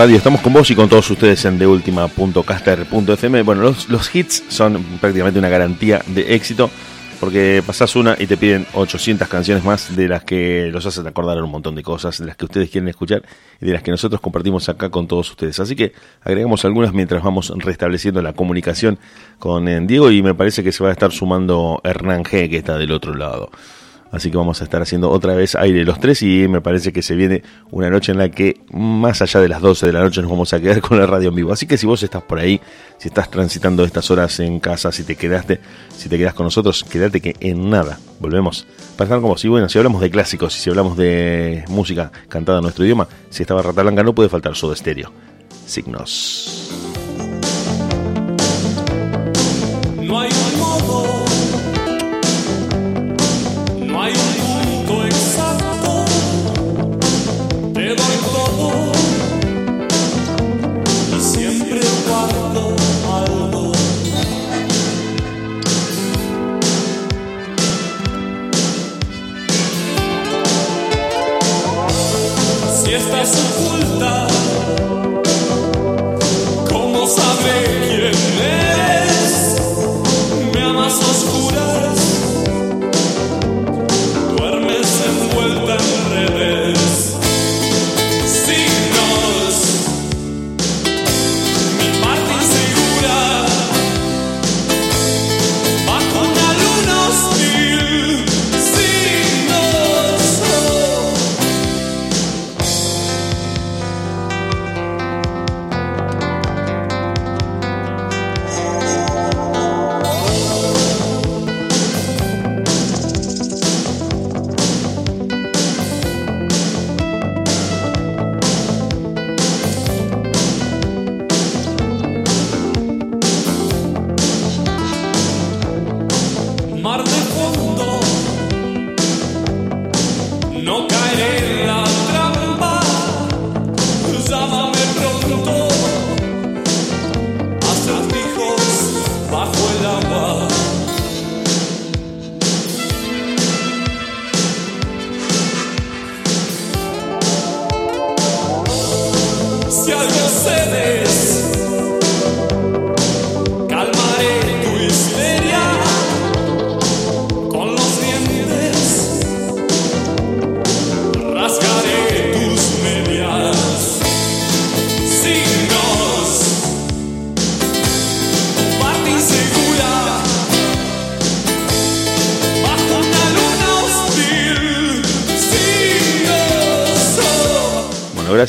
radio, estamos con vos y con todos ustedes en deultima.caster.fm. Bueno, los, los hits son prácticamente una garantía de éxito porque pasás una y te piden 800 canciones más de las que los hacen acordar un montón de cosas, de las que ustedes quieren escuchar y de las que nosotros compartimos acá con todos ustedes. Así que agregamos algunas mientras vamos restableciendo la comunicación con eh, Diego y me parece que se va a estar sumando Hernán G, que está del otro lado. Así que vamos a estar haciendo otra vez aire los tres y me parece que se viene una noche en la que más allá de las 12 de la noche nos vamos a quedar con la radio en vivo. Así que si vos estás por ahí, si estás transitando estas horas en casa, si te quedaste, si te quedas con nosotros, quédate que en nada volvemos para estar como si bueno, si hablamos de clásicos, si hablamos de música cantada en nuestro idioma, si estaba Rata Blanca no puede faltar de Estéreo. Signos.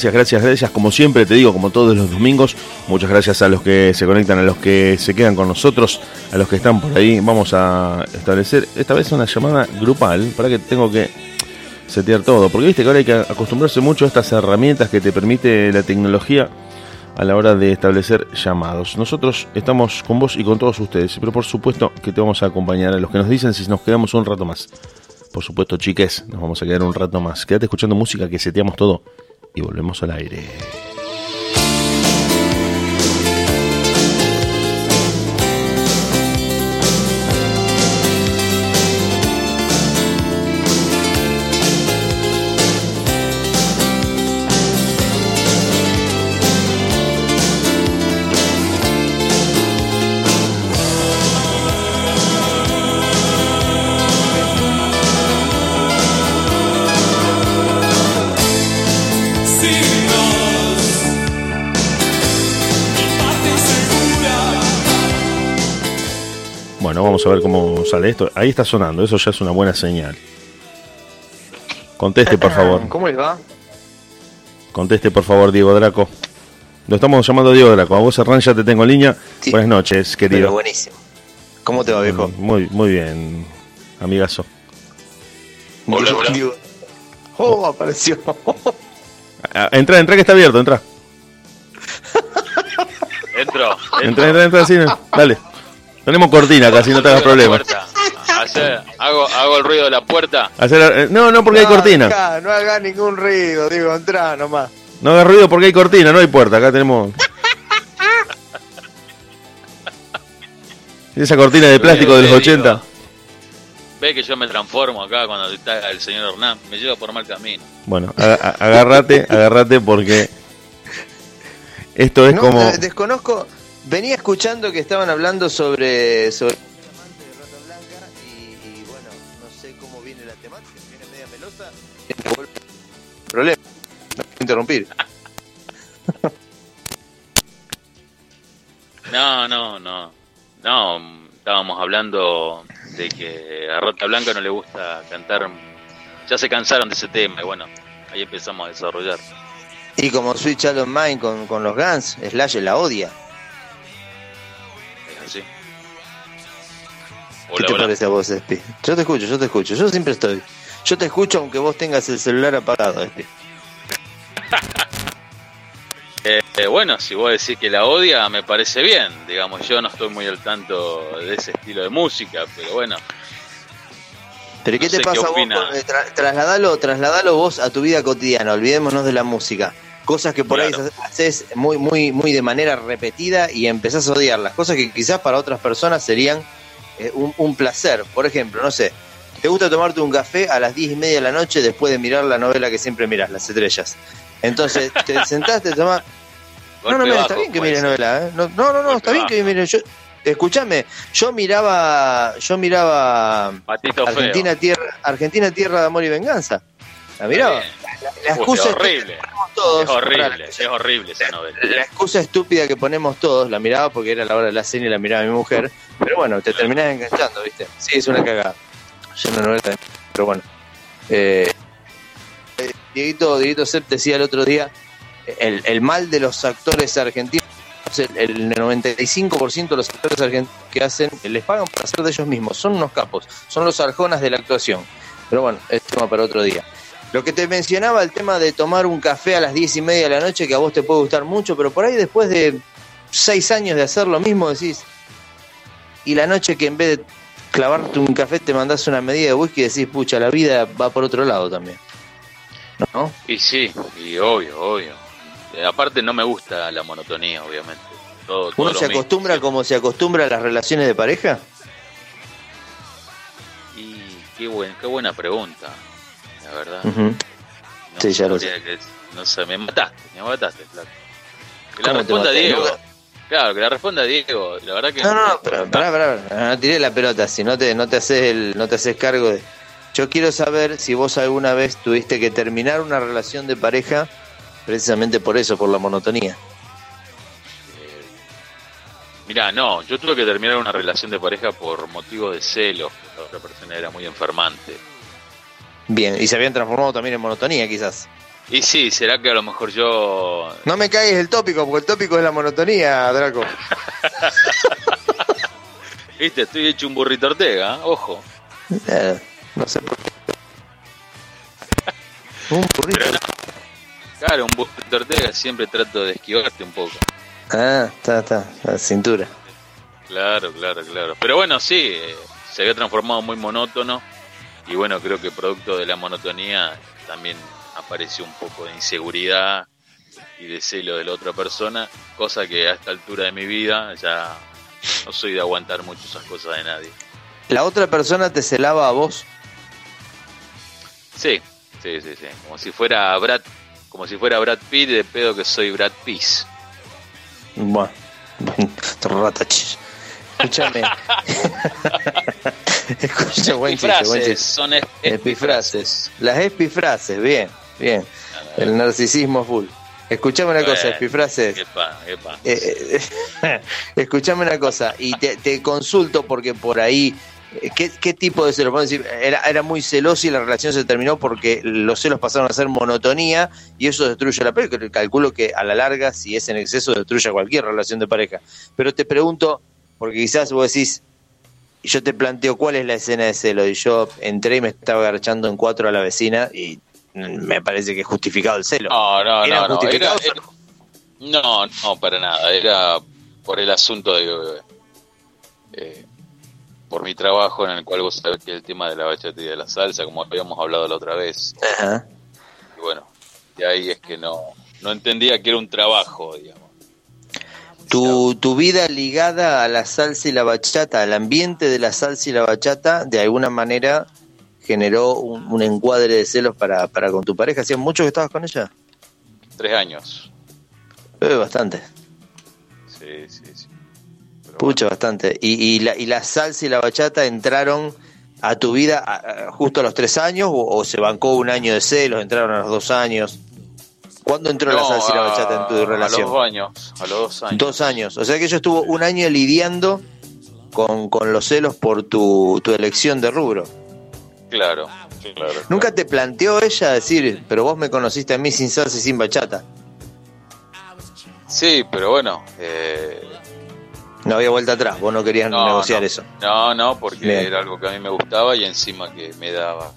Gracias, gracias, gracias. Como siempre te digo, como todos los domingos, muchas gracias a los que se conectan, a los que se quedan con nosotros, a los que están por ahí. Vamos a establecer esta vez una llamada grupal para que tengo que setear todo. Porque viste que ahora hay que acostumbrarse mucho a estas herramientas que te permite la tecnología a la hora de establecer llamados. Nosotros estamos con vos y con todos ustedes, pero por supuesto que te vamos a acompañar a los que nos dicen si nos quedamos un rato más. Por supuesto, chiques, nos vamos a quedar un rato más. Quédate escuchando música que seteamos todo y volvemos al aire. Vamos a ver cómo sale esto. Ahí está sonando, eso ya es una buena señal. Conteste, por favor. ¿Cómo les va? Conteste, por favor, Diego Draco. Lo estamos llamando Diego Draco. A vos, Hernán, ya te tengo en línea. Buenas noches, querido. buenísimo. ¿Cómo te va, viejo? Mm, muy, muy bien, amigazo. Hola, hola. Oh, apareció. Ah, entra, entra que está abierto, entra. Entro. Entra, entra, entra, sí, dale. Tenemos cortina casi, no te hagas problema. hago, hago el ruido de la puerta. Eh, no, no, porque hay cortina. no haga ningún ruido, digo, entra nomás. No hagas ruido porque hay cortina, no hay puerta. Acá tenemos. Esa cortina de plástico de los 80. Ve que yo me transformo acá cuando está el señor Hernán. Me lleva por mal camino. Bueno, agárrate, agárrate porque Esto es No, como. eh, desconozco. Venía escuchando que estaban hablando sobre. sobre amante de Rata Blanca y, y bueno, no sé cómo viene la temática. Viene media melosa. Problema. No quiero interrumpir. No, no, no. No, estábamos hablando de que a Rata Blanca no le gusta cantar. Ya se cansaron de ese tema y bueno, ahí empezamos a desarrollar. Y como Sweet Child of Mine con, con los Guns, Slash la odia. ¿Qué te hola. parece a vos, Espi? Yo te escucho, yo te escucho. Yo siempre estoy. Yo te escucho aunque vos tengas el celular apagado, Espi. Eh, eh, bueno, si vos decís que la odia, me parece bien. Digamos, yo no estoy muy al tanto de ese estilo de música, pero bueno, Pero ¿qué No te sé pasa qué vos? con- eh, tra- trasladalo, trasladalo vos a tu vida cotidiana. Olvidémonos de la música. Cosas que por Claro. ahí haces muy, muy, muy de manera repetida y empezás a odiarlas. Cosas que quizás para otras personas serían eh, un, un placer. Por ejemplo, no sé, te gusta tomarte un café a las diez y media de la noche después de mirar la novela que siempre miras, Las Estrellas. Entonces, te sentaste, tomás. No, no, mira, está bien que mires novela, ¿eh? No, no, no, no, está bien que mires. Yo, escúchame, yo miraba, yo miraba Patito Argentina feo. tierra, Argentina tierra de amor y venganza. La miraba. Bien. La Uy, excusa es horrible. todos, Es horrible, es horrible esa novela. la excusa estúpida que ponemos todos, la miraba porque era la hora de la cena y la miraba mi mujer, pero bueno, te terminás enganchando, ¿viste? Sí, es una cagada. Yo una novela pero bueno. Eh, eh, Dieguito, Dieguito Sepp decía el otro día, el, el mal de los actores argentinos, el, el 95% de los actores argentinos que hacen, les pagan para hacer de ellos mismos, son unos capos, son los arjonas de la actuación. Pero bueno, es tema para otro día. Lo que te mencionaba, el tema de tomar un café a las diez y media de la noche, que a vos te puede gustar mucho, pero por ahí después de seis años de hacer lo mismo decís, y la noche que en vez de clavarte un café te mandás una medida de whisky y decís, pucha, la vida va por otro lado también. ¿No? Y sí, y obvio, obvio. Aparte no me gusta la monotonía, obviamente. Todo, todo ¿Uno se mismo. acostumbra como se acostumbra a las relaciones de pareja? Y qué, buen, qué buena pregunta, la verdad. No Sí, ya lo que- no sé, me mataste, me mataste, flaco. Que la ¿Cómo te responda? Diego. Claro, que la responda Diego. La verdad que. No, no, no, pero, pará, pará, pará, no tiré la pelota, si no te, no te haces el, no te haces cargo de. Yo quiero saber si vos alguna vez tuviste que terminar una relación de pareja precisamente por eso, por la monotonía. Eh, mirá, no, yo tuve que terminar una relación de pareja por motivo de celos. La otra persona era muy enfermante. Bien, y se habían transformado también en monotonía quizás. Y sí, será que a lo mejor yo. No me caes el tópico, porque el tópico es la monotonía, Draco. Viste, estoy hecho un burrito Ortega, ¿eh? ojo. Eh, no sé por qué. Un burrito. No. Claro, un burrito Ortega siempre trato de esquivarte un poco. Ah, está, está, la cintura. Claro, claro, claro. Pero bueno, sí, eh, se había transformado muy monótono. Y bueno, creo que producto de la monotonía también apareció un poco de inseguridad y de celo de la otra persona. Cosa que a esta altura de mi vida ya no soy de aguantar mucho esas cosas de nadie. La otra persona te celaba a vos. Sí, sí, sí, sí. Como si fuera Brad, como si fuera Brad Pitt de pedo que soy Brad Pitt. Bueno, ratach. Escúchame. Escucha, buen chiste, buen Epifrases, chiste. son es- Epifrases. Las epifrases, bien, bien. El narcisismo full. Escuchame una cosa, epifrases. ¿Qué pa, qué pa? Eh, eh, escuchame una cosa, y te, te consulto porque por ahí, eh, ¿qué, qué tipo de celos? Decir, era, era muy celoso y la relación se terminó porque los celos pasaron a ser monotonía y eso destruye la pareja. Calculo que a la larga, si es en exceso, destruye cualquier relación de pareja. Pero te pregunto, porque quizás vos decís, y yo te planteo cuál es la escena de celo, y yo entré y me estaba agarchando en cuatro a la vecina y me parece que es justificado el celo. No, no, ¿Eran no, no. Era- no, no, para nada. Era por el asunto de. eh, por mi trabajo, en el cual vos sabés que el tema de la bachata y de la salsa, como habíamos hablado la otra vez. Ajá. Y bueno, de ahí es que no, no entendía que era un trabajo, digamos. Tu, tu vida ligada a la salsa y la bachata, al ambiente de la salsa y la bachata, de alguna manera generó un, un encuadre de celos para, para con tu pareja. ¿Hacía mucho que estabas con ella? Tres años. Eh, bastante. Sí, sí, sí. Pero Pucha, bastante. Y, y, la, y la salsa y la bachata entraron a tu vida a- a- justo a los tres años o, o se bancó un año de celos, entraron a los dos años. ¿Cuándo entró la salsa y la bachata en tu relación? A los dos años. A los dos años. Dos años. O sea que ella estuvo un año lidiando con, con los celos por tu, tu elección de rubro. Claro, claro. ¿Nunca te planteó ella decir, pero vos me conociste a mí sin salsa y sin bachata? Sí, pero bueno. Eh, No había vuelta atrás, vos no querías no, negociar no. eso. No, no, porque Bien. era algo que a mí me gustaba y encima que me daba.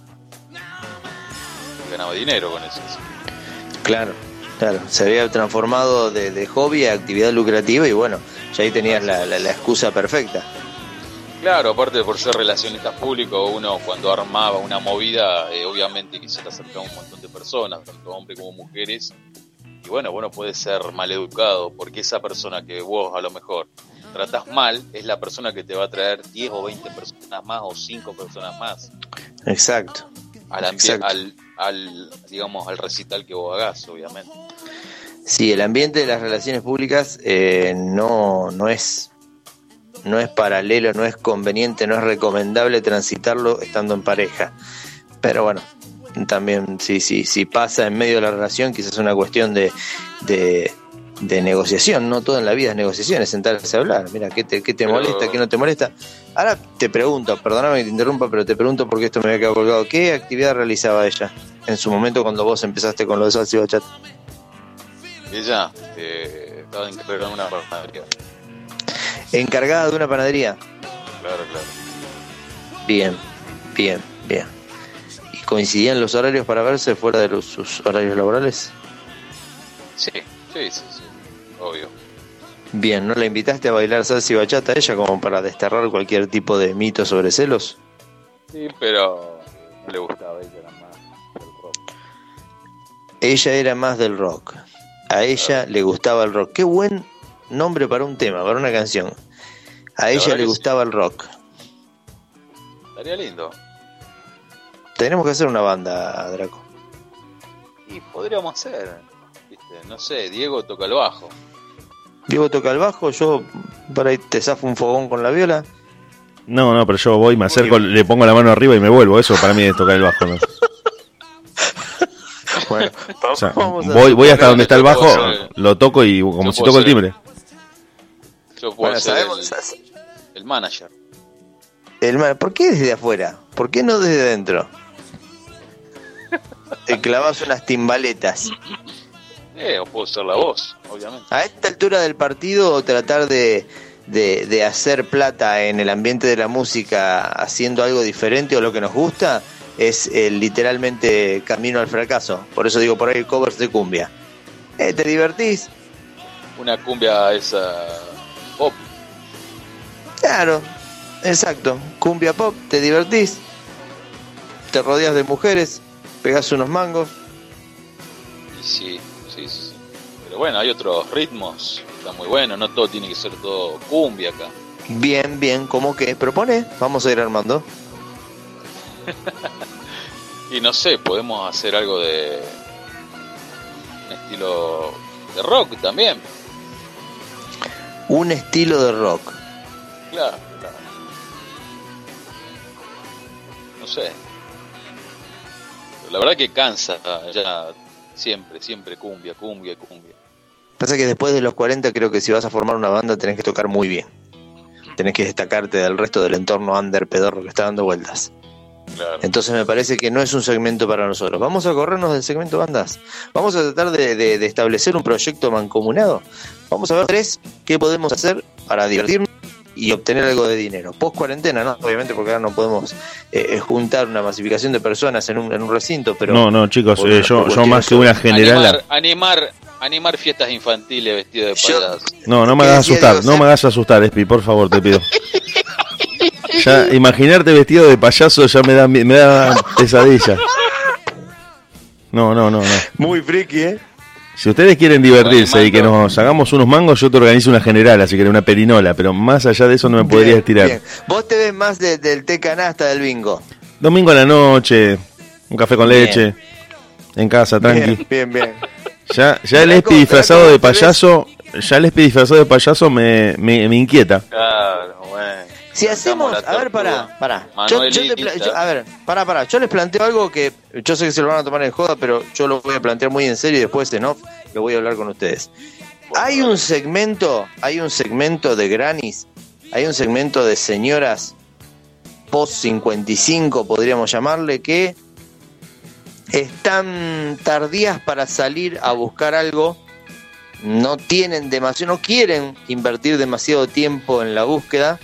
Ganaba dinero con eso. Claro, claro. Se había transformado de, de hobby a actividad lucrativa y bueno, ya ahí tenías la, la- la excusa perfecta. Claro, aparte de por ser relacionista público, uno cuando armaba una movida, eh, obviamente que se te acercaba un montón de personas, tanto hombres como mujeres. Y bueno, bueno, puede ser maleducado, porque esa persona que vos a lo mejor tratás mal es la persona que te va a traer 10 o 20 personas más o 5 personas más Exacto. al, Exacto. al, al, digamos, al recital que vos hagas, obviamente. Sí, el ambiente de las relaciones públicas eh, no, no es no es paralelo, no es conveniente, no es recomendable transitarlo estando en pareja. Pero bueno, también si sí, sí, pasa en medio de la relación, quizás es una cuestión de, de negociación, no todo en la vida es negociación, es sentarse a hablar. Mira, ¿qué te, qué te Pero- molesta, qué no te molesta? Ahora te pregunto, perdóname que te interrumpa, pero te pregunto porque esto me había quedado colgado. ¿Qué actividad realizaba ella en su momento cuando vos empezaste con lo de bachata? Ella eh, estaba encargada de una panadería. Encargada de una panadería. Claro, claro. Bien, bien, bien. ¿Y coincidían los horarios para verse fuera de los, sus horarios laborales? Sí, sí, sí, sí, obvio. Bien, ¿no la invitaste a bailar salsa y bachata a ella como para desterrar cualquier tipo de mito sobre celos? Sí, pero no le gustaba, ella era más del rock. Ella era más del rock. A ella le gustaba el rock. Qué buen nombre para un tema, para una canción. A ella le gustaba el rock. Estaría lindo. Tenemos que hacer una banda, Draco. Y podríamos hacer, ¿viste? no sé, Diego toca el bajo. Diego toca el bajo, yo por ahí te zafo un fogón con la viola. No, no, pero yo voy, me acerco, le pongo la mano arriba y me vuelvo. Eso para mí es tocar el bajo. ¿no? Bueno, O sea, vamos a voy, voy hasta donde está el bajo, lo toco y como si toco el timbre. Yo puedo Bueno, ser sabemos, el, el manager. El ma- ¿Por qué desde afuera? ¿Por qué no desde adentro? Te clavas unas timbaletas. Eh, o puedo ser la voz, obviamente. A esta altura del partido, tratar de, de, de hacer plata en el ambiente de la música haciendo algo diferente o lo que nos gusta es eh, literalmente camino al fracaso. Por eso digo por ahí covers de cumbia. Eh, ¿Te divertís? Una cumbia esa pop. Claro, exacto. Cumbia pop, te divertís. Te rodeas de mujeres, pegás unos mangos. Y sí, sí, sí, sí. Pero bueno, hay otros ritmos. Está muy bueno, no todo tiene que ser todo cumbia acá. Bien, bien, ¿cómo que? Propone, vamos a ir armando. Y no sé, podemos hacer algo de un estilo de rock también. Un estilo de rock. Claro, claro. No sé. Pero la verdad que cansa ya siempre, siempre cumbia, cumbia, cumbia. Pasa que después de los 40 creo que si vas a formar una banda tenés que tocar muy bien. Tenés que destacarte del resto del entorno under pedorro que está dando vueltas. Claro. Entonces me parece que no es un segmento para nosotros. Vamos a corrernos del segmento bandas. Vamos a tratar de, de- de establecer un proyecto mancomunado. Vamos a ver tres qué podemos hacer para divertirnos y obtener algo de dinero. Post cuarentena, ¿no? Obviamente porque ahora no podemos eh, eh, juntar una masificación de personas en un, en un recinto, pero... no, no, chicos, por- eh, yo, yo más que una general. Animar, animar, animar fiestas infantiles vestido de payaso. No, no me ¿Qué hagas asustar, no me hagas asustar, Espi, por favor, te pido. Ya imaginarte vestido de payaso ya me da me da pesadilla. No, no, no, no. Muy friki, ¿eh? Si ustedes quieren divertirse y que nos hagamos unos mangos, yo te organizo una general, así que una perinola, pero más allá de eso no me podría Bien, estirar. bien. Vos te ves más de- del té canasta del bingo. Domingo a la noche, un café con Bien. leche, en casa, tranqui. Bien, bien, bien. Ya, ya el Espi disfrazado de payaso, ya el Espi disfrazado de payaso me, me, me inquieta. Claro, bueno. Si hacemos, a ver, pará, pará. Yo, yo te pla- Manuelita. yo- a ver, pará, pará. Yo les planteo algo que yo sé que se lo van a tomar en joda, pero yo lo voy a plantear muy en serio y después en off lo voy a hablar con ustedes. Hay un segmento, hay un segmento de granis, hay un segmento de señoras post 55, podríamos llamarle, que están tardías para salir a buscar algo, no tienen demasiado, no quieren invertir demasiado tiempo en la búsqueda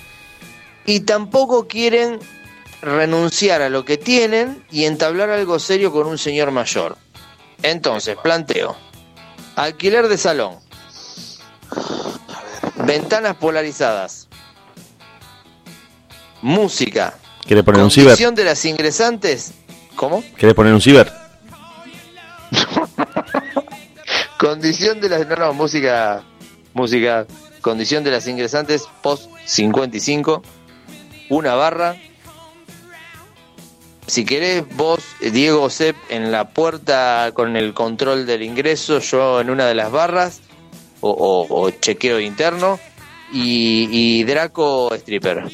y tampoco quieren renunciar a lo que tienen y entablar algo serio con un señor mayor. Entonces, planteo, alquiler de salón, ventanas polarizadas, música, ¿Querés poner un ciber? condición de las ingresantes, ¿cómo? ¿Querés poner un ciber? Condición de las. No, no, música. Música. Condición de las ingresantes post 55. Una barra. Si querés, vos, Diego Sepp, en la puerta con el control del ingreso, yo en una de las barras, o, o- o chequeo interno, y, y Draco stripper.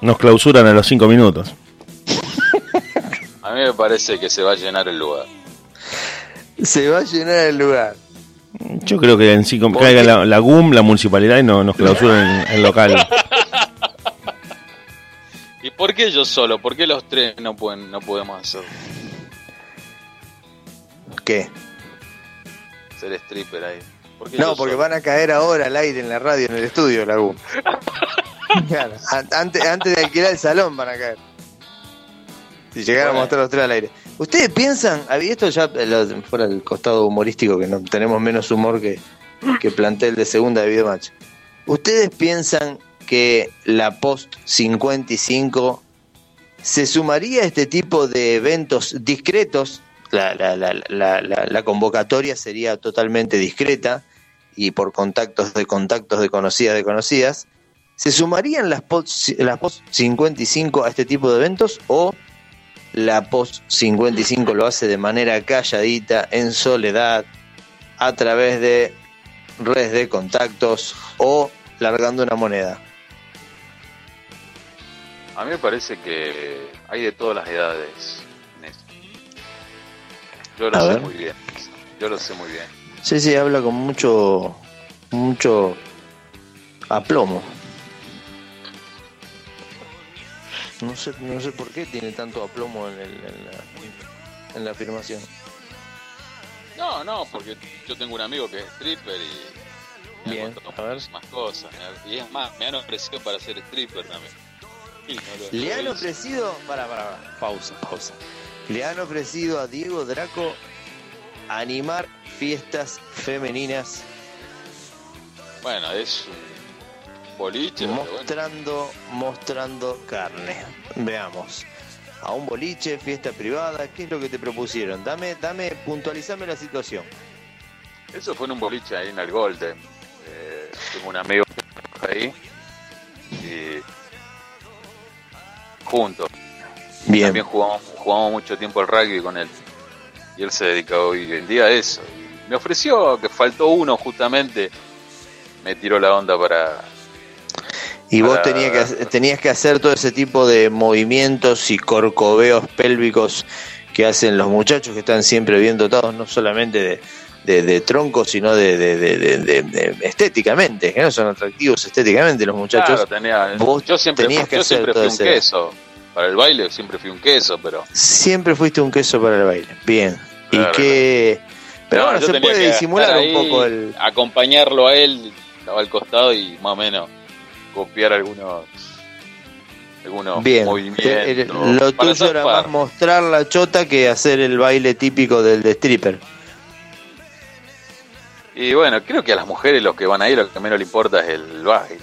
Nos clausuran a los 5 minutos. A mí me parece que se va a llenar el lugar. Se va a llenar el lugar. Yo creo que en cinco ¿Por caiga la, la GUM, la municipalidad y no, nos clausuran el, el local. ¿Y por qué yo solo? ¿Por qué los tres no pueden no podemos hacer ¿Qué? ser stripper ahí? ¿Por qué No, porque solo? van a caer ahora al aire en la radio, en el estudio, la. Claro, an- antes, antes de alquilar el salón van a caer. Si llegaran Bueno. a mostrar los tres al aire. ¿Ustedes piensan, esto ya eh, fuera el costado humorístico, que no tenemos menos humor que, que plantel de segunda de Videomatch? ¿Ustedes piensan que la post 55 se sumaría a este tipo de eventos discretos? La, la, la- la convocatoria sería totalmente discreta y por contactos de contactos de conocidas de conocidas. ¿Se sumarían las post, las post 55 a este tipo de eventos o la post 55 lo hace de manera calladita, en soledad, a través de redes de contactos o largando una moneda? A mí me parece que hay de todas las edades en eso. Yo lo A sé ver. muy bien. Yo lo sé muy bien. Sí, sí, habla con mucho, mucho aplomo. No sé, no sé por qué tiene tanto aplomo en, el- en la, en la afirmación. No, no, porque yo tengo un amigo que es stripper y me Bien, ha a ver. muchísimas cosas. Y es más, me han ofrecido para ser stripper también. No Le han ofrecido, para, para, para, pausa, pausa. Le han ofrecido a Diego Draco animar fiestas femeninas Bueno, es un boliche. bueno. mostrando, mostrando carne. Veamos. A un boliche, fiesta privada, ¿qué es lo que te propusieron? Dame, dame, puntualizame la situación. Eso fue en un boliche ahí en el Golden. Eh, tengo un amigo ahí. Y. Juntos. Bien. También jugamos, jugamos mucho tiempo al rugby con él. Y él se dedica hoy en día a eso. Y me ofreció que faltó uno justamente. Me tiró la onda para. Y vos tenías que, hacer- tenías que hacer todo ese tipo de movimientos y corcoveos pélvicos que hacen los muchachos que están siempre bien dotados, no solamente de, de, de troncos, sino de, de, estéticamente, que no son atractivos estéticamente los muchachos. Claro, tenía, vos yo siempre, tenías que yo hacer siempre fui un ese- queso. Para el baile siempre fui un queso, pero. Siempre fuiste un queso para el baile. Bien. Claro, y que... Pero No, bueno, se puede disimular un poco el... Acompañarlo a él, estaba al costado y más o menos copiar algunos. Algunos Bien, movimientos. Eh, eh, lo para tuyo era más mostrar la chota que hacer el baile típico del de stripper. Y bueno, creo que a las mujeres los que van ahí lo que menos le importa es el baile.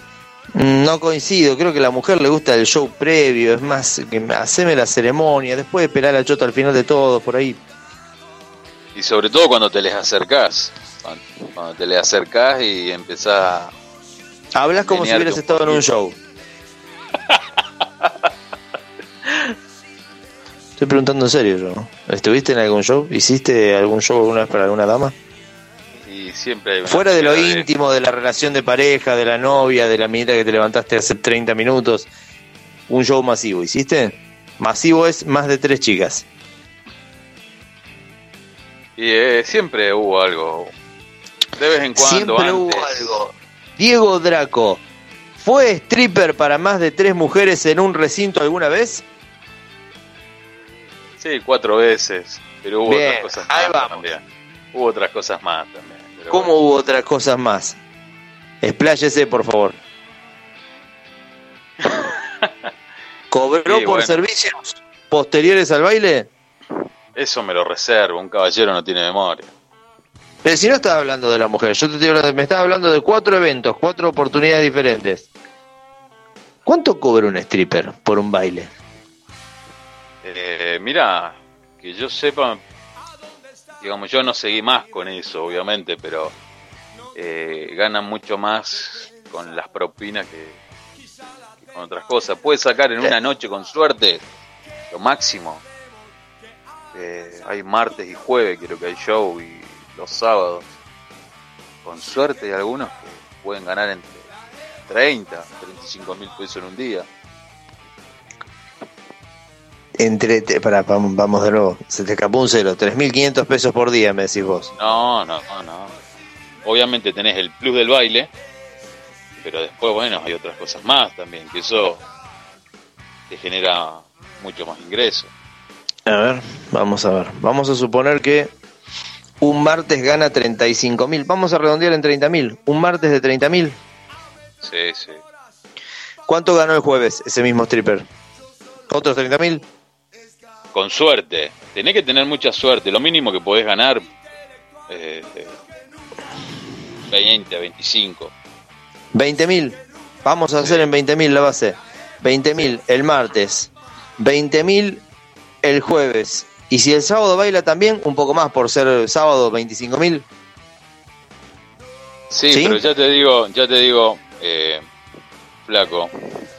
Mm, No coincido, creo que a la mujer le gusta el show previo, es más, que me- haceme la ceremonia, después esperar la chota al final de todo, por ahí. Y sobre todo cuando te les acercás. Cuando, te les acercás y empezás a... Hablas como si hubieras estado en un show. Estoy preguntando en serio yo. ¿Estuviste en algún show? ¿Hiciste algún show alguna vez para alguna dama? Y siempre hay una Fuera de lo íntimo, de la relación de pareja, de la novia, de la minita que te levantaste hace 30 minutos. Un show masivo, ¿hiciste? Masivo es más de tres chicas. Y eh, siempre hubo algo. De vez en cuando. Siempre hubo algo. Diego Draco, ¿fue stripper para más de tres mujeres en un recinto alguna vez? Sí, cuatro veces. Pero hubo Bien, otras cosas ahí más vamos. también. Hubo otras cosas más también. pero ¿Cómo bueno. hubo otras cosas más? Expláyese, por favor. ¿Cobró Sí, por bueno. servicios posteriores al baile? Eso me lo reservo. Un caballero no tiene memoria. Pero si no estaba hablando de la mujer, yo te estoy hablando- me estaba hablando de cuatro eventos, cuatro oportunidades diferentes. ¿Cuánto cobra un stripper por un baile? Eh, mira, que yo sepa, digamos, yo no seguí más con eso, obviamente, pero eh, ganan mucho más con las propinas que, que con otras cosas. Puedes sacar en una noche con suerte lo máximo. Eh, hay martes y jueves, creo que hay show, y los sábados. Con suerte hay algunos que pueden ganar entre 30, 35 mil pesos en un día. Entre, vamos, vamos de nuevo, se te escapó un cero, 3.500 pesos por día, me decís vos. No, no, no, no. Obviamente tenés el plus del baile, pero después, bueno, hay otras cosas más también, que eso te genera mucho más ingreso. A ver, vamos a ver. Vamos a suponer que un martes gana 35 mil. Vamos a redondear en 30 mil. Un martes de 30 mil. Sí, sí. ¿Cuánto ganó el jueves ese mismo stripper? ¿Otros 30 mil? Con suerte, tenés que tener mucha suerte. Lo mínimo que podés ganar, eh, eh, 20 a 25. 20 mil. Vamos a hacer en 20 mil la base. 20 mil el martes. 20 mil el jueves. Y si el sábado baila también, un poco más por ser sábado, 25 mil. Sí, ¿Sí? pero ya te digo, ya te digo, eh, flaco,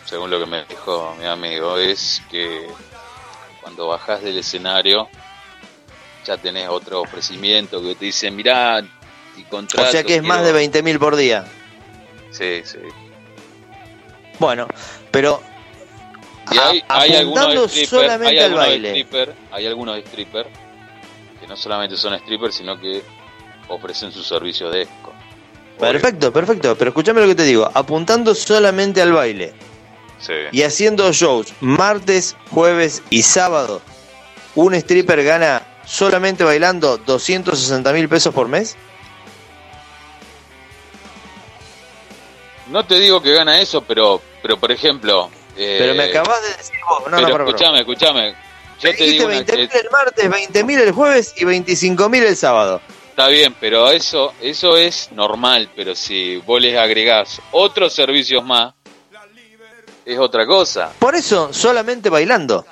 según lo que me dijo mi amigo, es que cuando bajás del escenario ya tenés otro ofrecimiento que te dicen, mirá, y O contrato. sea que es más quiero-". de 20 mil por día. Sí, sí. Bueno, pero Y hay, a- hay algunos solamente hay al algunos baile. stripper, hay algunos strippers que no solamente son strippers, sino que ofrecen su servicio de esco. Perfecto, perfecto. Pero escúchame lo que te digo. Apuntando solamente al baile Sí. y haciendo shows martes, jueves y sábado, ¿un stripper gana solamente bailando 260 mil pesos por mes? No te digo que gana eso, pero, pero por ejemplo. Eh, Pero me acabas de decir vos. No, no, pero pará, pará. escúchame, escúchame. Yo te digo una 20 mil que el martes, 20 mil el jueves y 25 mil el sábado. está bien, pero eso, eso es normal. Pero si vos les agregás otros servicios más, es otra cosa. Por eso, solamente bailando.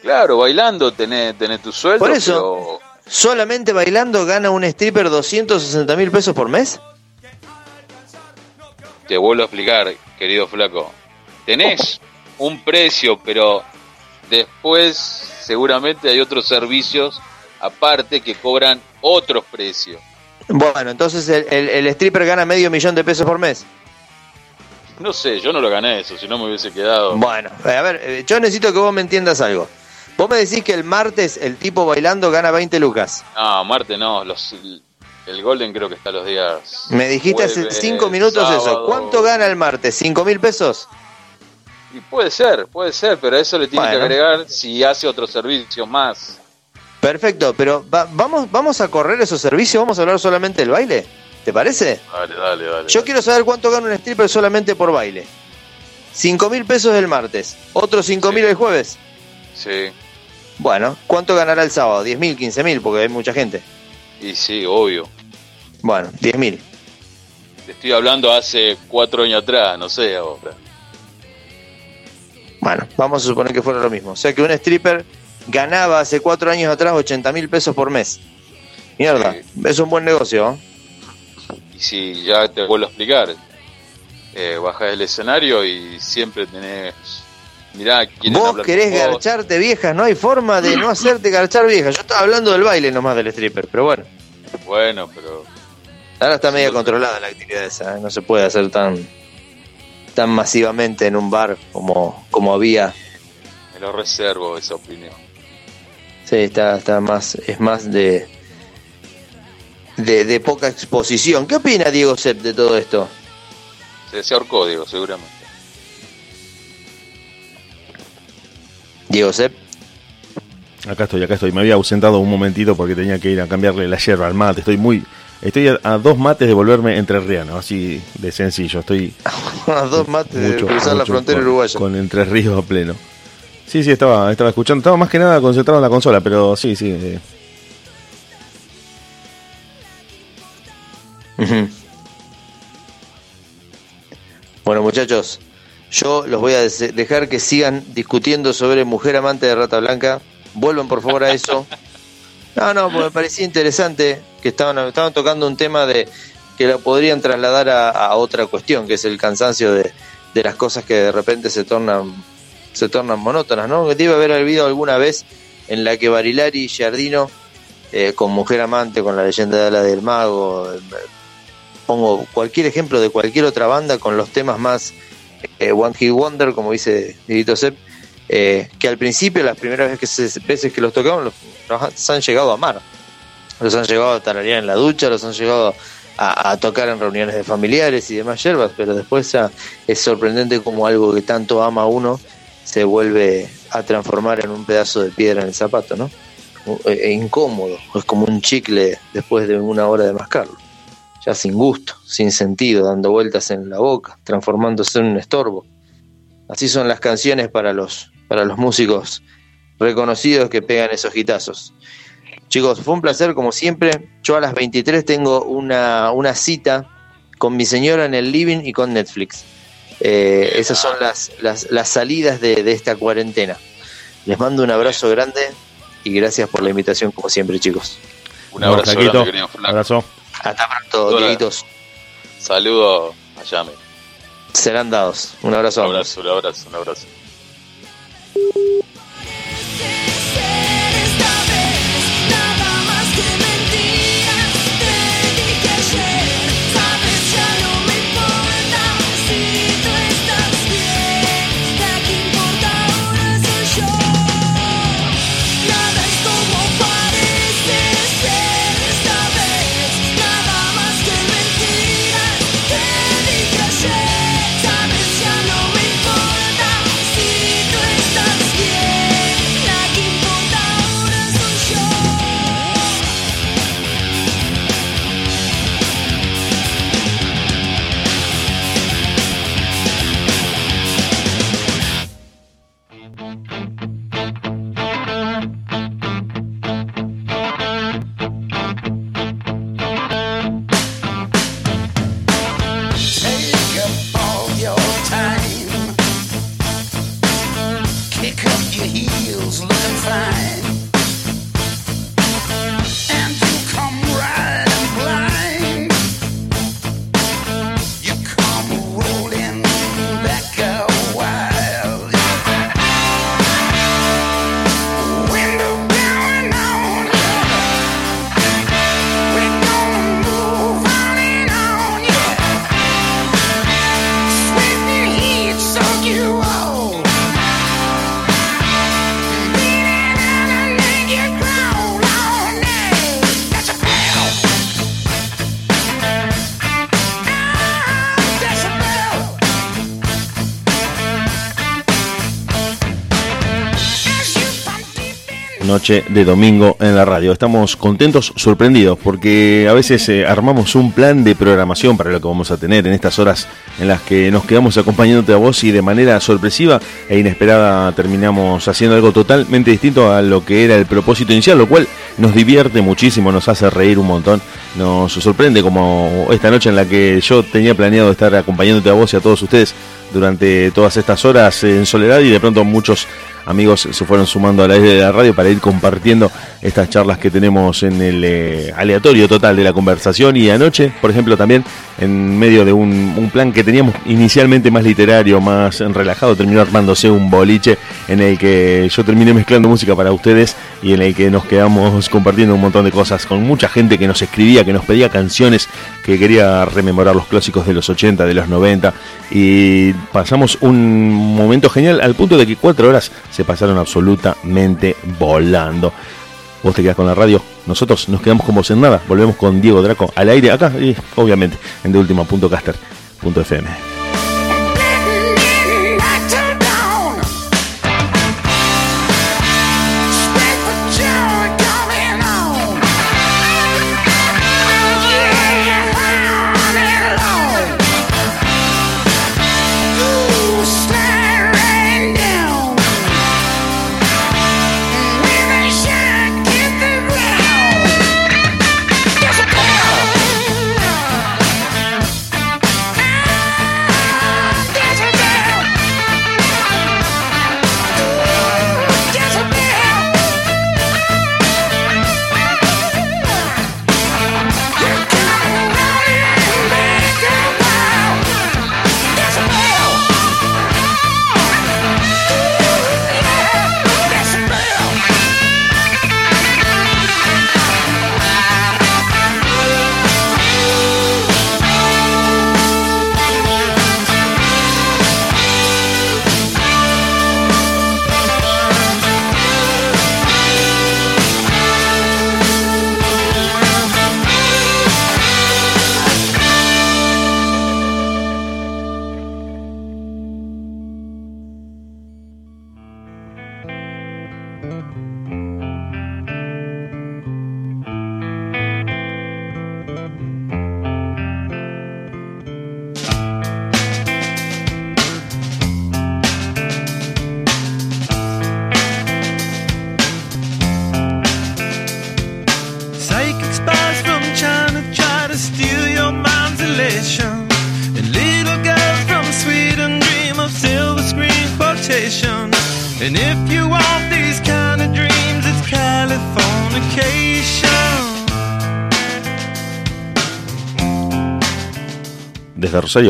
Claro, bailando tenés, tenés tu sueldo, Por eso. ¿Solamente bailando gana un stripper 260 mil pesos por mes? pero te vuelvo a explicar, querido flaco. Tenés un precio, pero después seguramente hay otros servicios aparte que cobran otros precios. Bueno, entonces el, el- el stripper gana medio millón de pesos por mes. No sé, yo no lo gané eso, si no me hubiese quedado. Bueno, a ver, eh, yo necesito que vos me entiendas algo. Vos me decís que el martes el tipo bailando gana 20 lucas. No, Marte no, los, el, Golden creo que está los días. Me dijiste hace jueves, 5 minutos eso. ¿Cuánto gana el martes? ¿5 mil pesos? Y puede ser, puede ser, pero a eso le tiene que agregar si hace otros servicios más. Perfecto, pero va- vamos, vamos a correr esos servicios, vamos a hablar solamente del baile. ¿Te parece? Dale, dale, dale. Yo dale. quiero saber cuánto gana un stripper solamente por baile. 5 mil pesos el martes, otros 5 mil Sí. el jueves. Sí, Bueno, ¿cuánto ganará el sábado? 10 mil, 15 mil, porque hay mucha gente. y sí, obvio. Bueno, 10 mil. Te estoy hablando hace cuatro años atrás, no sé ahora. Bueno, vamos a suponer que fuera lo mismo. O sea que un stripper ganaba hace cuatro años atrás 80 mil pesos por mes. Mierda, Sí. es un buen negocio. ¿eh? Y si ya te vuelvo a explicar, eh, bajás el escenario y siempre tenés Mirá, Vos querés vos. garcharte viejas, no hay forma de no hacerte garchar viejas. Yo estaba hablando del baile nomás del stripper, pero bueno. Bueno, pero Ahora está media Sí. controlada la actividad esa, ¿eh? no se puede hacer tan tan masivamente en un bar como, como había. me lo reservo esa opinión. Sí, está, está más, es más de, de, de poca exposición. ¿Qué opina Diego Sepp de todo esto? Se, se ahorcó, digo, seguramente. Diego Sepp. Acá estoy, acá estoy. Me había ausentado un momentito porque tenía que ir a cambiarle la yerba al mate. Estoy muy. Estoy a, a dos mates de volverme entrerriano, así de sencillo. Estoy A dos mates de cruzar la frontera con, uruguaya. con Entre Ríos a pleno. Sí, sí, estaba, estaba escuchando. Estaba más que nada concentrado en la consola, pero sí, sí. eh. Bueno, muchachos, yo los voy a dejar que sigan discutiendo sobre Mujer Amante de Rata Blanca. Vuelvan por favor a eso. No, no, porque me parecía interesante que estaban, tocando un tema de que lo podrían trasladar a, a otra cuestión, que es el cansancio de, las cosas que de repente se tornan se tornan monótonas, ¿no? Que debe haber habido alguna vez en la que Barilari y Giardino, eh, con Mujer Amante, con la leyenda de la del mago, pongo cualquier ejemplo de cualquier otra banda con los temas más eh, One Hit Wonder, como dice Dieguito Sepp, eh, que al principio, las primeras veces que, veces que los tocaban, los, los han llegado a amar. Los han llegado a tararear en la ducha, los han llegado a, tocar en reuniones de familiares y demás yerbas, pero después es sorprendente como algo que tanto ama uno se vuelve a transformar en un pedazo de piedra en el zapato, ¿no? Eh, eh, incómodo, es como un chicle después de una hora de mascarlo ya sin gusto, sin sentido, dando vueltas en la boca, transformándose en un estorbo. Así son las canciones para los, para los músicos reconocidos que pegan esos hitazos. Chicos, fue un placer como siempre. Yo a las 23 tengo una, una cita con mi señora en el living y con Netflix. Eh, esas son las, las, las salidas de, de esta cuarentena. Les mando un abrazo grande y gracias por la invitación como siempre, chicos. Un abrazo Flaquito, grande, querido Flaco. abrazo. Hasta pronto. Dieguitos. Saludo a Yame. Serán dados. Un abrazo Un abrazo, un abrazo, un abrazo. Noche de domingo en la radio. Estamos contentos, sorprendidos, porque a veces eh, armamos un plan de programación para lo que vamos a tener en estas horas en las que nos quedamos acompañándote a vos y de manera sorpresiva e inesperada terminamos haciendo algo totalmente distinto a lo que era el propósito inicial, lo cual nos divierte muchísimo, nos hace reír un montón, nos sorprende como esta noche en la que yo tenía planeado estar acompañándote a vos y a todos ustedes durante todas estas horas en soledad y de pronto muchos amigos se fueron sumando al aire de la radio para ir compartiendo estas charlas que tenemos en el eh, aleatorio total de la conversación. Y anoche, por ejemplo, también en medio de un, un plan que teníamos inicialmente más literario, más relajado, terminó armándose un boliche en el que yo terminé mezclando música para ustedes y en el que nos quedamos compartiendo un montón de cosas con mucha gente que nos escribía, que nos pedía canciones, que quería rememorar los clásicos de los 80, de los 90 y pasamos un momento genial al punto de que cuatro horas se pasaron absolutamente volando. Vos te quedás con la radio, nosotros nos quedamos como sin nada. Volvemos con Diego Draco al aire acá y obviamente en de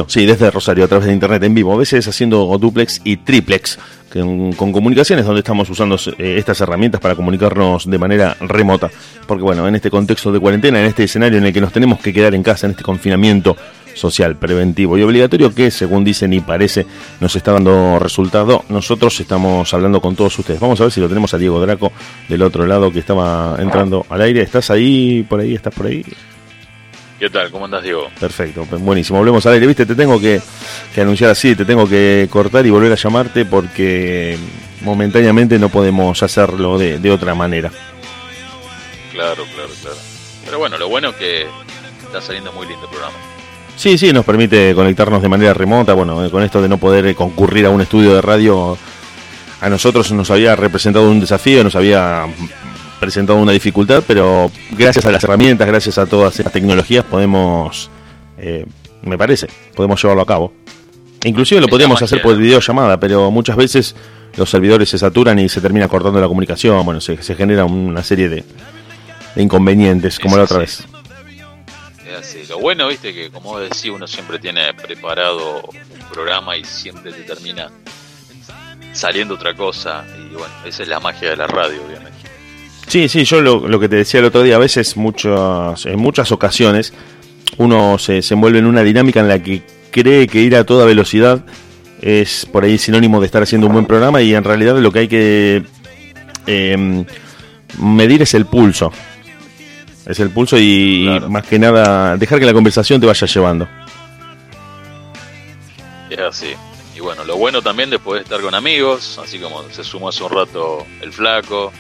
Sí, desde Rosario, a través de internet en vivo, a veces haciendo duplex y triplex, con, con comunicaciones donde estamos usando eh, estas herramientas para comunicarnos de manera remota. Porque bueno, en este contexto de cuarentena, en este escenario en el que nos tenemos que quedar en casa, en este confinamiento social, preventivo y obligatorio que, según dicen y parece, nos está dando resultado, nosotros estamos hablando con todos ustedes. Vamos a ver si lo tenemos a Diego Draco del otro lado que estaba entrando al aire. ¿Estás ahí, por ahí, estás por ahí? ¿Qué tal? ¿Cómo andas, Diego? Perfecto, pues, buenísimo. Volvemos al aire. Viste, te tengo que, que anunciar así, te tengo que cortar y volver a llamarte porque momentáneamente no podemos hacerlo de, de otra manera. Claro, claro, claro. Pero bueno, lo bueno es que está saliendo muy lindo el programa. Sí, sí, nos permite conectarnos de manera remota. Bueno, eh, con esto de no poder eh, concurrir a un estudio de radio, a nosotros nos había representado un desafío, nos había presentado una dificultad, pero gracias a las herramientas, gracias a todas estas tecnologías, podemos, eh, me parece, podemos llevarlo a cabo. Inclusive lo podríamos hacer por videollamada, pero muchas veces los servidores se saturan y se termina cortando la comunicación. Bueno, se, se genera una serie de, de inconvenientes, como la otra vez. sí. Es así. Lo bueno, viste, que como vos decís, uno siempre tiene preparado un programa y siempre te termina saliendo otra cosa. Y bueno, esa es la magia de la radio, obviamente. Sí, sí, yo lo, lo que te decía el otro día, a veces, muchas, en muchas ocasiones, uno se, se envuelve en una dinámica en la que cree que ir a toda velocidad es por ahí sinónimo de estar haciendo un buen programa y en realidad lo que hay que eh, medir es el pulso. Es el pulso y, Claro. más que nada dejar que la conversación te vaya llevando. Es así. Y bueno, lo bueno también de poder estar con amigos, así como se sumó hace un rato el flaco,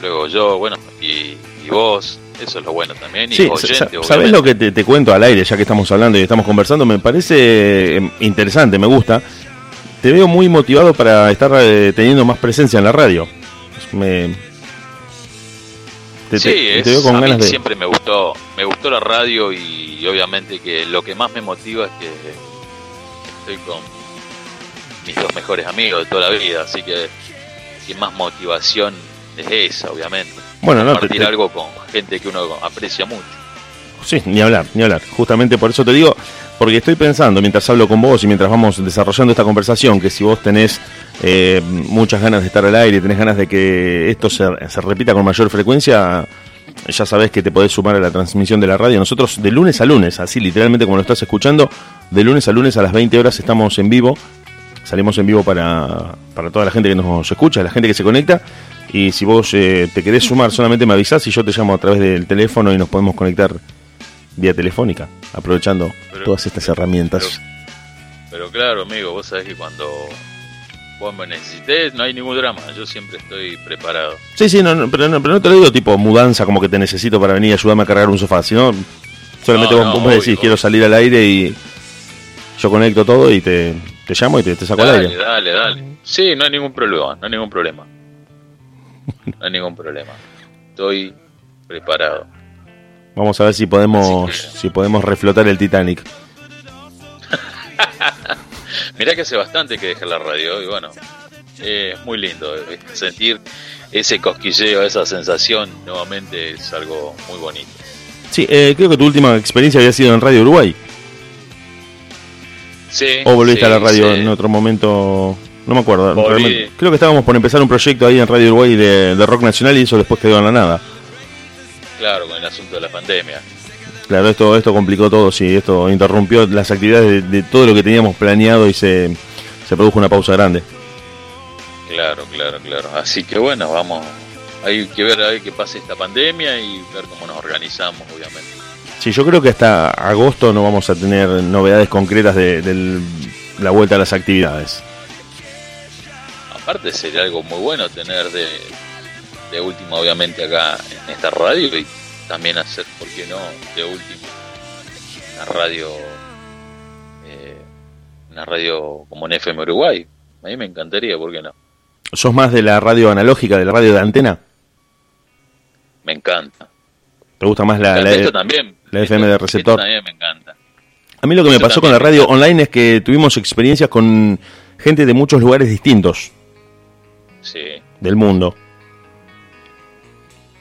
luego yo, bueno, y, y vos, eso es lo bueno también. Y Sí, oyente, sa- ¿sabes obviamente. lo que te, te cuento al aire, ya que estamos hablando y estamos conversando? Me parece eh, interesante, me gusta. Te veo muy motivado para estar eh, teniendo más presencia en la radio. Me, te, sí, te- es, te veo con a mí ganas de... siempre me gustó, me gustó la radio y, obviamente que lo que más me motiva es que estoy con, mis dos mejores amigos de toda la vida, así que, que más motivación es esa, obviamente. Bueno, no, Compartir algo con gente que uno aprecia mucho. Sí, ni hablar, ni hablar. Justamente por eso te digo, porque estoy pensando mientras hablo con vos y mientras vamos desarrollando esta conversación, que si vos tenés eh, muchas ganas de estar al aire, tenés ganas de que esto se, se repita con mayor frecuencia, ya sabés que te podés sumar a la transmisión de la radio. Nosotros de lunes a lunes, así literalmente como lo estás escuchando, de lunes a lunes a las 20 horas estamos en vivo. Salimos en vivo para, para toda la gente que nos escucha, la gente que se conecta. Y si vos eh, te querés sumar, solamente me avisás y yo te llamo a través del teléfono y nos podemos conectar vía telefónica, aprovechando Pero- todas estas herramientas. Pero claro, amigo, vos sabés que cuando vos me necesités, no hay ningún drama, yo siempre estoy preparado. Sí, sí, no, no, pero, no, pero no te lo digo tipo mudanza, como que te necesito para venir a ayudarme a cargar un sofá, sino solamente No, vos, vos me decís, quiero salir al aire y yo conecto todo y te, te llamo y te, te saco al Dale, aire. dale, dale. Sí, no hay ningún problema, no hay ningún problema. No hay ningún problema. Estoy preparado. Vamos a ver si podemos, que- si podemos reflotar el Titanic. Mirá que hace bastante que dejé la radio y bueno, eh, es muy lindo eh, sentir ese cosquilleo, esa sensación nuevamente es algo muy bonito. Sí, eh, creo que tu última experiencia había sido en Radio Uruguay. Sí, O volviste sí, a la radio sí. en otro momento. No me acuerdo. Realmente. Creo que estábamos por empezar un proyecto ahí en Radio Uruguay de, de rock nacional y eso después quedó en la nada. Claro, con el asunto de la pandemia. Claro, esto, esto complicó todo, sí, esto interrumpió las actividades de, de todo lo que teníamos planeado y se, se produjo una pausa grande. Claro, claro, claro. Así que bueno, vamos. Hay que ver a ver qué pasa esta pandemia y ver cómo nos organizamos, obviamente. Sí, yo creo que hasta agosto no vamos a tener novedades concretas de, la vuelta a las actividades. Aparte sería algo muy bueno tener de, de última, obviamente, acá en esta radio y también hacer, ¿por qué no? De última, una radio, eh, una radio como en FM Uruguay. A mí me encantaría, ¿por qué no? ¿Sos más de la radio analógica, de la radio de antena? Me encanta. ¿Te gusta más la, encanta. la- esto también. la esto- FM de receptor. esto también me encanta. A mí lo que me pasó con la me radio online es que tuvimos experiencias con gente de muchos lugares distintos Sí. del mundo.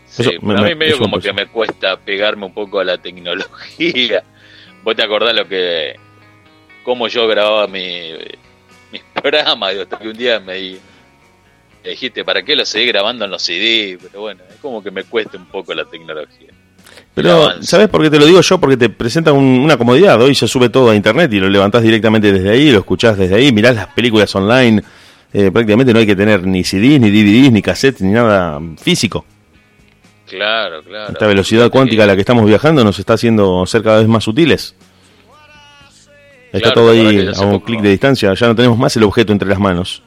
Sí, Eso pero me- a mí me- medio como que me cuesta pegarme un poco a la tecnología. ¿Vos te acordás lo que... cómo yo grababa mi, mis programas? Hasta que un día me, di- me dijiste, ¿para qué lo seguí grabando en los CD? Pero bueno, es como que me cuesta un poco la tecnología. Pero. ¿sabes por qué te lo digo yo? Porque te presenta un- una comodidad. Hoy se sube todo a internet y lo levantás directamente desde ahí, lo escuchás desde ahí, mirás las películas online. Eh, prácticamente no hay que tener ni CDs, ni DVDs, ni cassettes, ni nada físico. Claro, claro. Esta velocidad cuántica a la que estamos viajando nos está haciendo ser cada vez más útiles. Está Claro, todo ahí a un clic de distancia. Ya no tenemos más el objeto entre las manos.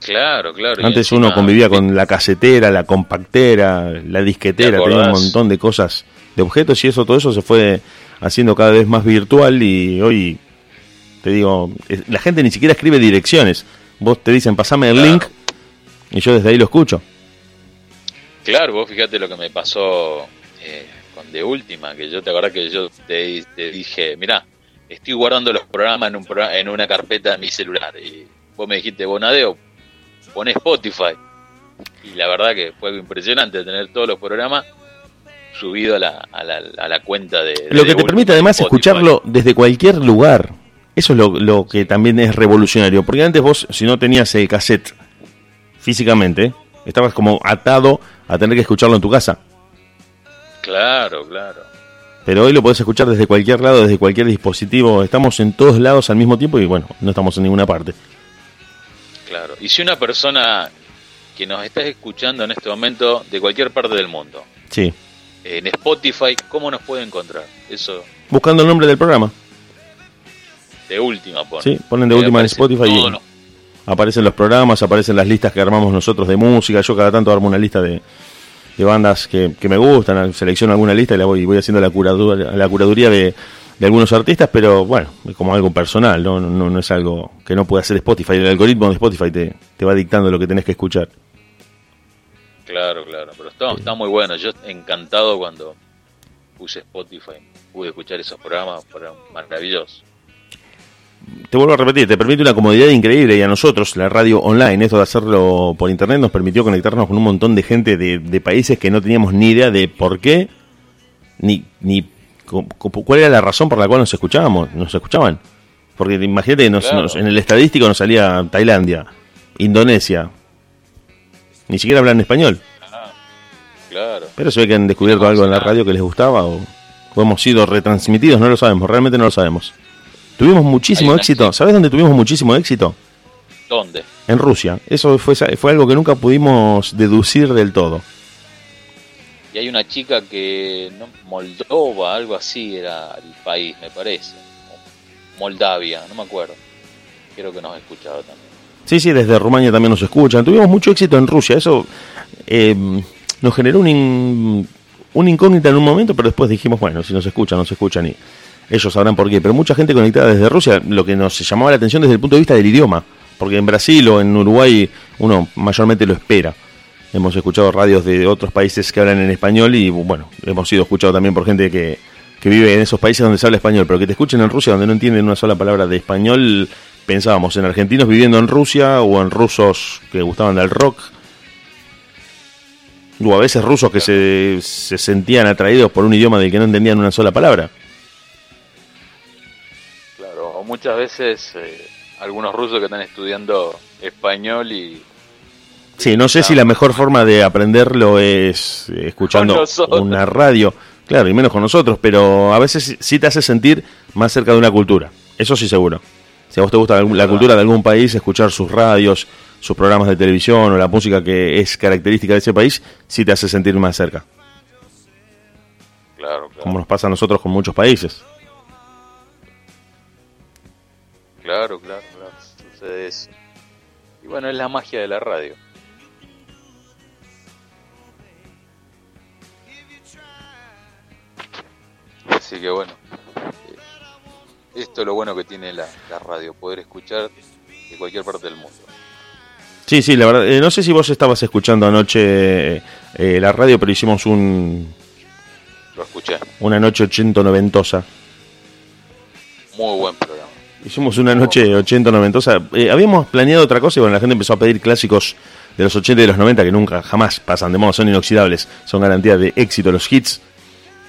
Claro, claro. Antes encima- uno convivía con la casetera, la compactera, la disquetera, ¿Te tenía un montón de cosas, de objetos y eso, todo eso se fue haciendo cada vez más virtual y hoy, te digo, la gente ni siquiera escribe direcciones. Vos te dicen, pasame el Claro. link y yo desde ahí lo escucho. Claro, vos fíjate lo que me pasó eh, con De Última, que yo te acordás que yo te, te dije, mirá, estoy guardando los programas en, un programa- en una carpeta de mi celular. Y vos me dijiste, Bonadeo, pon Spotify. Y la verdad que fue impresionante tener todos los programas subidos a la, a la, a la cuenta de... de Lo que De te Última permite además Spotify. escucharlo desde cualquier lugar. Eso es lo, lo que también es revolucionario. Porque antes vos, si no tenías el cassette físicamente, estabas como atado a tener que escucharlo en tu casa. Claro, claro. Pero hoy lo podés escuchar desde cualquier lado, desde cualquier dispositivo. Estamos en todos lados al mismo tiempo y bueno, no estamos en ninguna parte. Claro. Y si una persona que nos está escuchando en este momento de cualquier parte del mundo, Sí. en Spotify, ¿cómo nos puede encontrar? Eso Buscando el nombre del programa. De última, pone. Sí, ponen de última en Spotify y lo- aparecen los programas, aparecen las listas que armamos nosotros de música. Yo cada tanto armo una lista de, de bandas que, que me gustan, selecciono alguna lista y la voy, voy haciendo la curaduría, la curaduría de, de algunos artistas, pero bueno, es como algo personal, ¿no? No, no es algo que no puede hacer Spotify. El algoritmo de Spotify te, te va dictando lo que tenés que escuchar. Claro, claro. Pero está, está muy bueno. Yo encantado cuando puse Spotify. Pude escuchar esos programas. Fueron maravillosos. Te vuelvo a repetir, te permite una comodidad increíble y a nosotros, la radio online, esto de hacerlo por internet, nos permitió conectarnos con un montón de gente de, de países que no teníamos ni idea de por qué, ni, ni cu- cu- cuál era la razón por la cual nos escuchábamos, nos escuchaban. Porque imagínate, nos- Claro. nos- en el estadístico nos salía Tailandia, Indonesia, ni siquiera hablan español. Claro. Pero se ve que han descubierto algo en la radio que les gustaba o, o hemos sido retransmitidos, no lo sabemos, realmente no lo sabemos. Tuvimos muchísimo éxito. ¿Sabes dónde tuvimos muchísimo éxito? ¿Dónde? En Rusia. Eso fue, fue algo que nunca pudimos deducir del todo. Y hay una chica que, no, Moldova, algo así era el país, me parece. Moldavia, no me acuerdo. Creo que nos ha escuchado también. Sí, sí, desde Rumania también nos escuchan. Tuvimos mucho éxito en Rusia. Eso eh, nos generó un, in- un incógnita en un momento, pero después dijimos, bueno, si nos escuchan, nos escuchan y ellos sabrán por qué. Pero mucha gente conectada desde Rusia, lo que nos llamaba la atención desde el punto de vista del idioma. Porque en Brasil o en Uruguay uno mayormente lo espera. Hemos escuchado radios de otros países que hablan en español y bueno, hemos sido escuchados también por gente que, que vive en esos países donde se habla español, pero que te escuchen en Rusia donde no entienden una sola palabra de español, pensábamos en argentinos viviendo en Rusia o en rusos que gustaban del rock. O a veces rusos que se, se sentían atraídos por un idioma del que no entendían una sola palabra. Muchas veces eh, algunos rusos que están estudiando español y Sí, no sé si la mejor forma de aprenderlo es eh, escuchando una radio, claro, y menos con nosotros, pero a veces sí- te hace sentir más cerca de una cultura, eso sí seguro. Si a vos te gusta la cultura de algún país, escuchar sus radios, sus programas de televisión o la música que es característica de ese país, sí te hace sentir más cerca, claro, claro, como nos pasa a nosotros con muchos países. Claro, claro, claro, sucede eso. Y bueno, es la magia de la radio. Así que bueno, eh, esto es lo bueno que tiene la, la radio, poder escuchar de cualquier parte del mundo. Sí, sí, la verdad, eh, no sé si vos estabas escuchando anoche eh, la radio, pero hicimos un, Lo escuché, una noche 80-90. muy buen programa. Hicimos una noche 80 noventosa. Eh, habíamos planeado otra cosa y bueno, la gente empezó a pedir clásicos de los 80 y de los 90 que nunca, jamás pasan de moda, son inoxidables, son garantía de éxito los hits.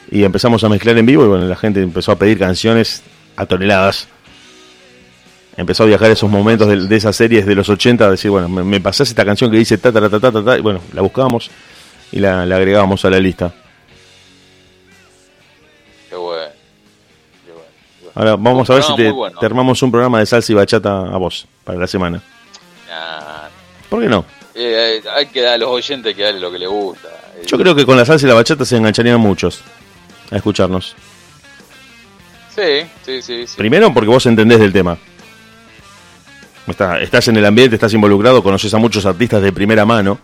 Y empezamos a mezclar en vivo y bueno, la gente empezó a pedir canciones a toneladas. Empezó a viajar esos momentos de, de esas series de los 80, a decir, bueno, me, me pasás esta canción que dice ta ta ta ta ta, ta, y bueno, la buscábamos y la, la agregábamos a la lista. Ahora vamos a ver si te, muy bueno. te armamos un programa de salsa y bachata a vos para la semana. Nah, ¿Por qué no? eh, hay que dar a los oyentes que darle lo que les gusta. Eh, Yo creo que con la salsa y la bachata se engancharían muchos a escucharnos. Sí, sí, sí. sí. Primero porque vos entendés del tema. Está- estás en el ambiente, estás involucrado, conoces a muchos artistas de primera mano.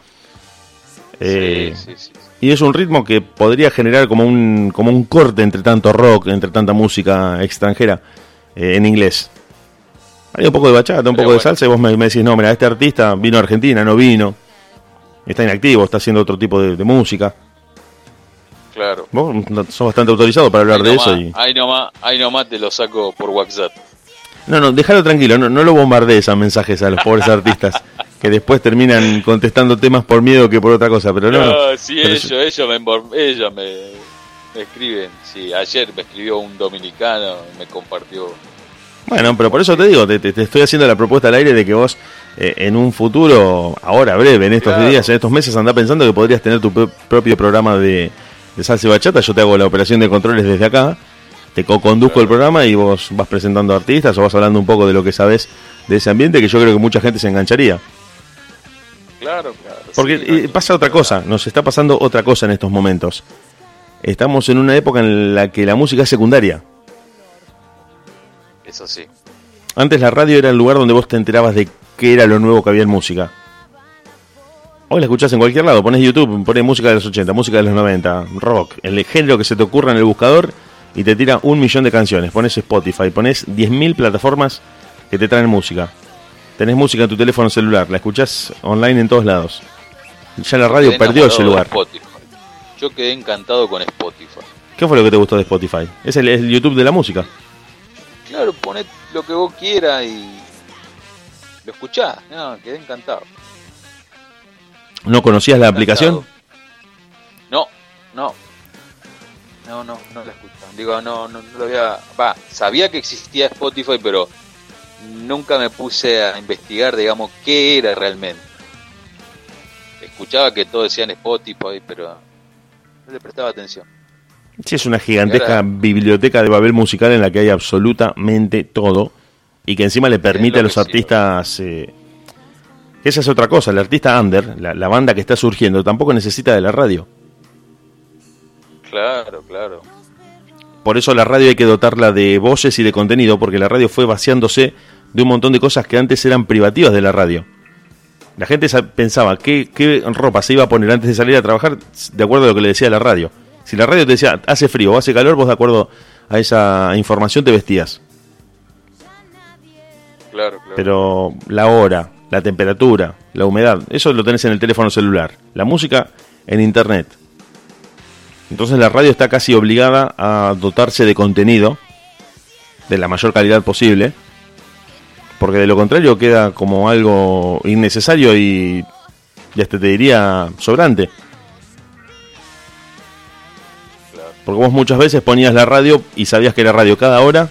Eh, sí, sí, sí. Y es un ritmo que podría generar como un, como un corte entre tanto rock, entre tanta música extranjera eh, en inglés. Hay un poco de bachata, un Pero poco de salsa y vos me, me decís, no, mira, este artista vino a Argentina, no vino. Está inactivo, está haciendo otro tipo de, de música. Claro. Vos sos bastante autorizado para hablar de eso y... ahí, nomás, ahí nomás te lo saco por WhatsApp. No, no, déjalo tranquilo, no, no lo bombardees a mensajes a los pobres artistas que después terminan contestando temas por miedo que por otra cosa, pero no. No, sí, pero ellos, ellos, me, ellos me, me escriben. Sí, ayer me escribió un dominicano, me compartió. Bueno, pero por eso te digo, te, te- estoy haciendo la propuesta al aire de que vos eh, en un futuro, ahora breve, en estos Claro. días, en estos meses, andá pensando que podrías tener tu pro- propio programa de, de salsa y bachata. Yo te hago la operación de controles desde acá, te co-conduzco el programa y vos vas presentando artistas o vas hablando un poco de lo que sabes de ese ambiente que yo creo que mucha gente se engancharía. Claro, claro. Porque sí, eh, pasa otra cosa, nos está pasando otra cosa en estos momentos. Estamos en una época en la que la música es secundaria. Eso sí. Antes la radio era el lugar donde vos te enterabas de qué era lo nuevo que había en música. Hoy la escuchás en cualquier lado, pones YouTube, pones música de los 80, música de los 90, rock, el género que se te ocurra en el buscador y te tira un millón de canciones. Pones Spotify, pones 10.000 plataformas que te traen música. Tenés música en tu teléfono celular, la escuchás online en todos lados. Ya la radio perdió ese lugar. Yo quedé encantado con Spotify. ¿Qué fue lo que te gustó de Spotify? Es el, el YouTube de la música. Claro, poné lo que vos quieras y lo escuchás. No, quedé encantado. ¿No conocías la aplicación? No, no. No, no, no la escucho. Digo, no, no, no lo había. Va, sabía que existía Spotify, pero nunca me puse a investigar, digamos, qué era realmente. Escuchaba que todos decían Spotify, pero no le prestaba atención. Sí, es una gigantesca ahora- biblioteca de Babel musical en la que hay absolutamente todo y que encima le permite a los artistas... eh, esa es otra cosa, el artista under, la, la banda que está surgiendo, tampoco necesita de la radio. Claro, claro. Por eso la radio hay que dotarla de voces y de contenido, porque la radio fue vaciándose de un montón de cosas que antes eran privativas de la radio. La gente sa- pensaba qué, qué ropa se iba a poner antes de salir a trabajar de acuerdo a lo que le decía la radio. Si la radio te decía hace frío o hace calor, vos de acuerdo a esa información te vestías. Claro, claro. Pero la hora, la temperatura, la humedad, eso lo tenés en el teléfono celular. La música en internet. Entonces la radio está casi obligada a dotarse de contenido de la mayor calidad posible. Porque de lo contrario queda como algo innecesario y, y hasta te diría sobrante. Porque vos muchas veces ponías la radio y sabías que la radio cada hora,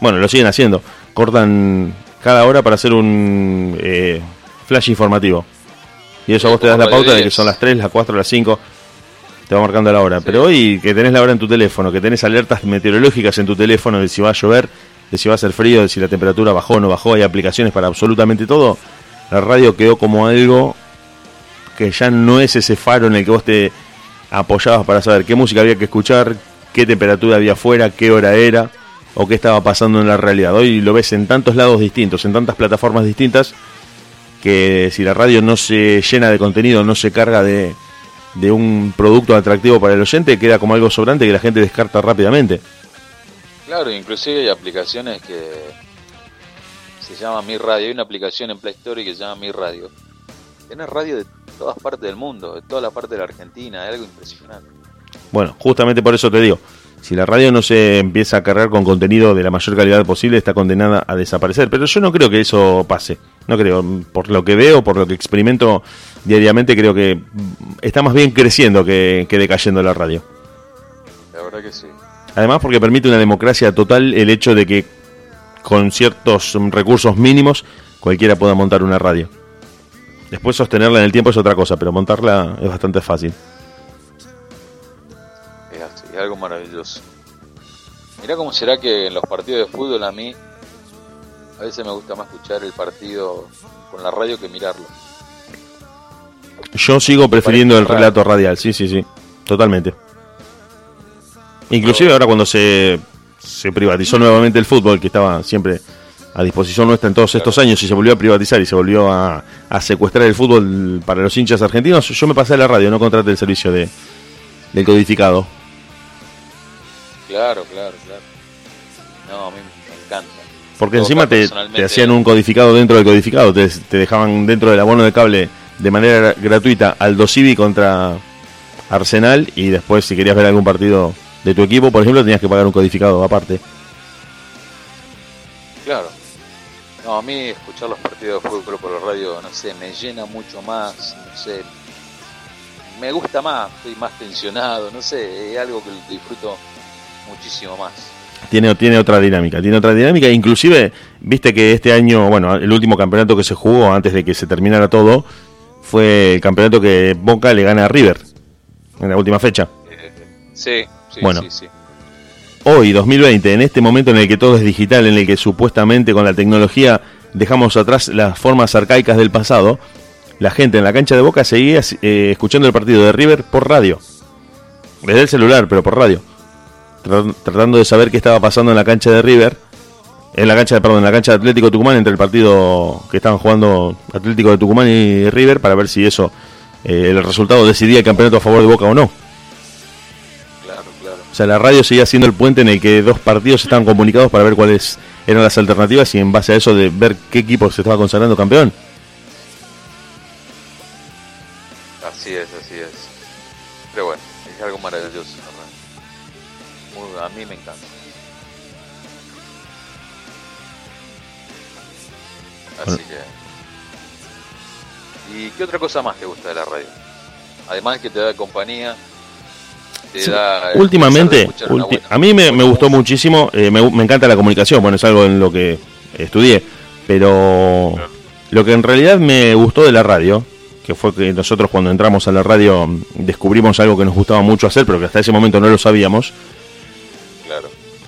bueno, lo siguen haciendo, cortan cada hora para hacer un eh, flash informativo. Y eso vos te das la pauta de que 10. son las 3, las 4, las 5, te va marcando la hora. Sí. Pero hoy que tenés la hora en tu teléfono, que tenés alertas meteorológicas en tu teléfono de si va a llover, de si va a hacer frío, de si la temperatura bajó o no bajó, hay aplicaciones para absolutamente todo, la radio quedó como algo que ya no es ese faro en el que vos te apoyabas para saber qué música había que escuchar, qué temperatura había afuera, qué hora era o qué estaba pasando en la realidad. Hoy lo ves en tantos lados distintos, en tantas plataformas distintas, que si la radio no se llena de contenido, no se carga de, de un producto atractivo para el oyente, queda como algo sobrante que la gente descarta rápidamente. Claro, inclusive hay aplicaciones que se llama Mi Radio. Hay una aplicación en Play Store que se llama Mi Radio. Tiene radio de todas partes del mundo, de toda la parte de la Argentina, es algo impresionante. Bueno, justamente por eso te digo, si la radio no se empieza a cargar con contenido de la mayor calidad posible, está condenada a desaparecer. Pero yo no creo que eso pase. No creo. Por lo que veo, por lo que experimento diariamente, creo que está más bien creciendo que, que decayendo la radio. La verdad que sí. Además, porque permite una democracia total el hecho de que con ciertos recursos mínimos cualquiera pueda montar una radio. Después sostenerla en el tiempo es otra cosa, pero montarla es bastante fácil. Es así, es algo maravilloso. Mirá cómo será que en los partidos de fútbol a mí a veces me gusta más escuchar el partido con la radio que mirarlo. Yo sigo prefiriendo el relato radial, sí, sí, sí, totalmente. Inclusive ahora cuando se, se privatizó nuevamente el fútbol, que estaba siempre a disposición nuestra en todos estos años, y se volvió a privatizar y se volvió a, a secuestrar el fútbol para los hinchas argentinos, yo me pasé a la radio, no contraté el servicio de del codificado. Claro, claro, claro. No, a mí me encanta. Porque encima te, te hacían un codificado dentro del codificado, te, te dejaban dentro del abono de cable de manera gratuita Aldo Civi contra Arsenal y después si querías ver algún partido de tu equipo, por ejemplo, tenías que pagar un codificado aparte. Claro. No, a mí escuchar los partidos de fútbol por la radio, no sé, me llena mucho más, no sé. Me gusta más, estoy más tensionado, no sé, es algo que disfruto muchísimo más. Tiene, tiene otra dinámica, tiene otra dinámica, inclusive, viste que este año, bueno, el último campeonato que se jugó antes de que se terminara todo, fue el campeonato que Boca le gana a River, en la última fecha. Sí, sí, Bueno. sí, sí. hoy, 2020, en este momento en el que todo es digital, en el que supuestamente con la tecnología dejamos atrás las formas arcaicas del pasado, la gente en la cancha de Boca seguía eh, escuchando el partido de River por radio. Desde el celular, pero por radio. Tra- Tratando de saber qué estaba pasando en la cancha de River. En la cancha, perdón, en la cancha de Atlético Tucumán, entre el partido que estaban jugando Atlético de Tucumán y River, para ver si eso, eh, el resultado decidía el campeonato a favor de Boca o no. Claro, claro. O sea, la radio seguía siendo el puente en el que dos partidos estaban comunicados para ver cuáles eran las alternativas y en base a eso de ver qué equipo se estaba consagrando campeón. Así es, así es. Pero bueno, es algo maravilloso. Muy- a mí me Así que. ¿Y qué otra cosa más te gusta de la radio? Además que te da compañía, te Sí, da. Últimamente, ulti- a mí me, gustó muchísimo, eh, me, me encanta la comunicación, bueno, es algo en lo que estudié, pero lo que en realidad me gustó de la radio, que fue que nosotros cuando entramos a la radio mm, descubrimos algo que nos gustaba mucho hacer, pero que hasta ese momento no lo sabíamos.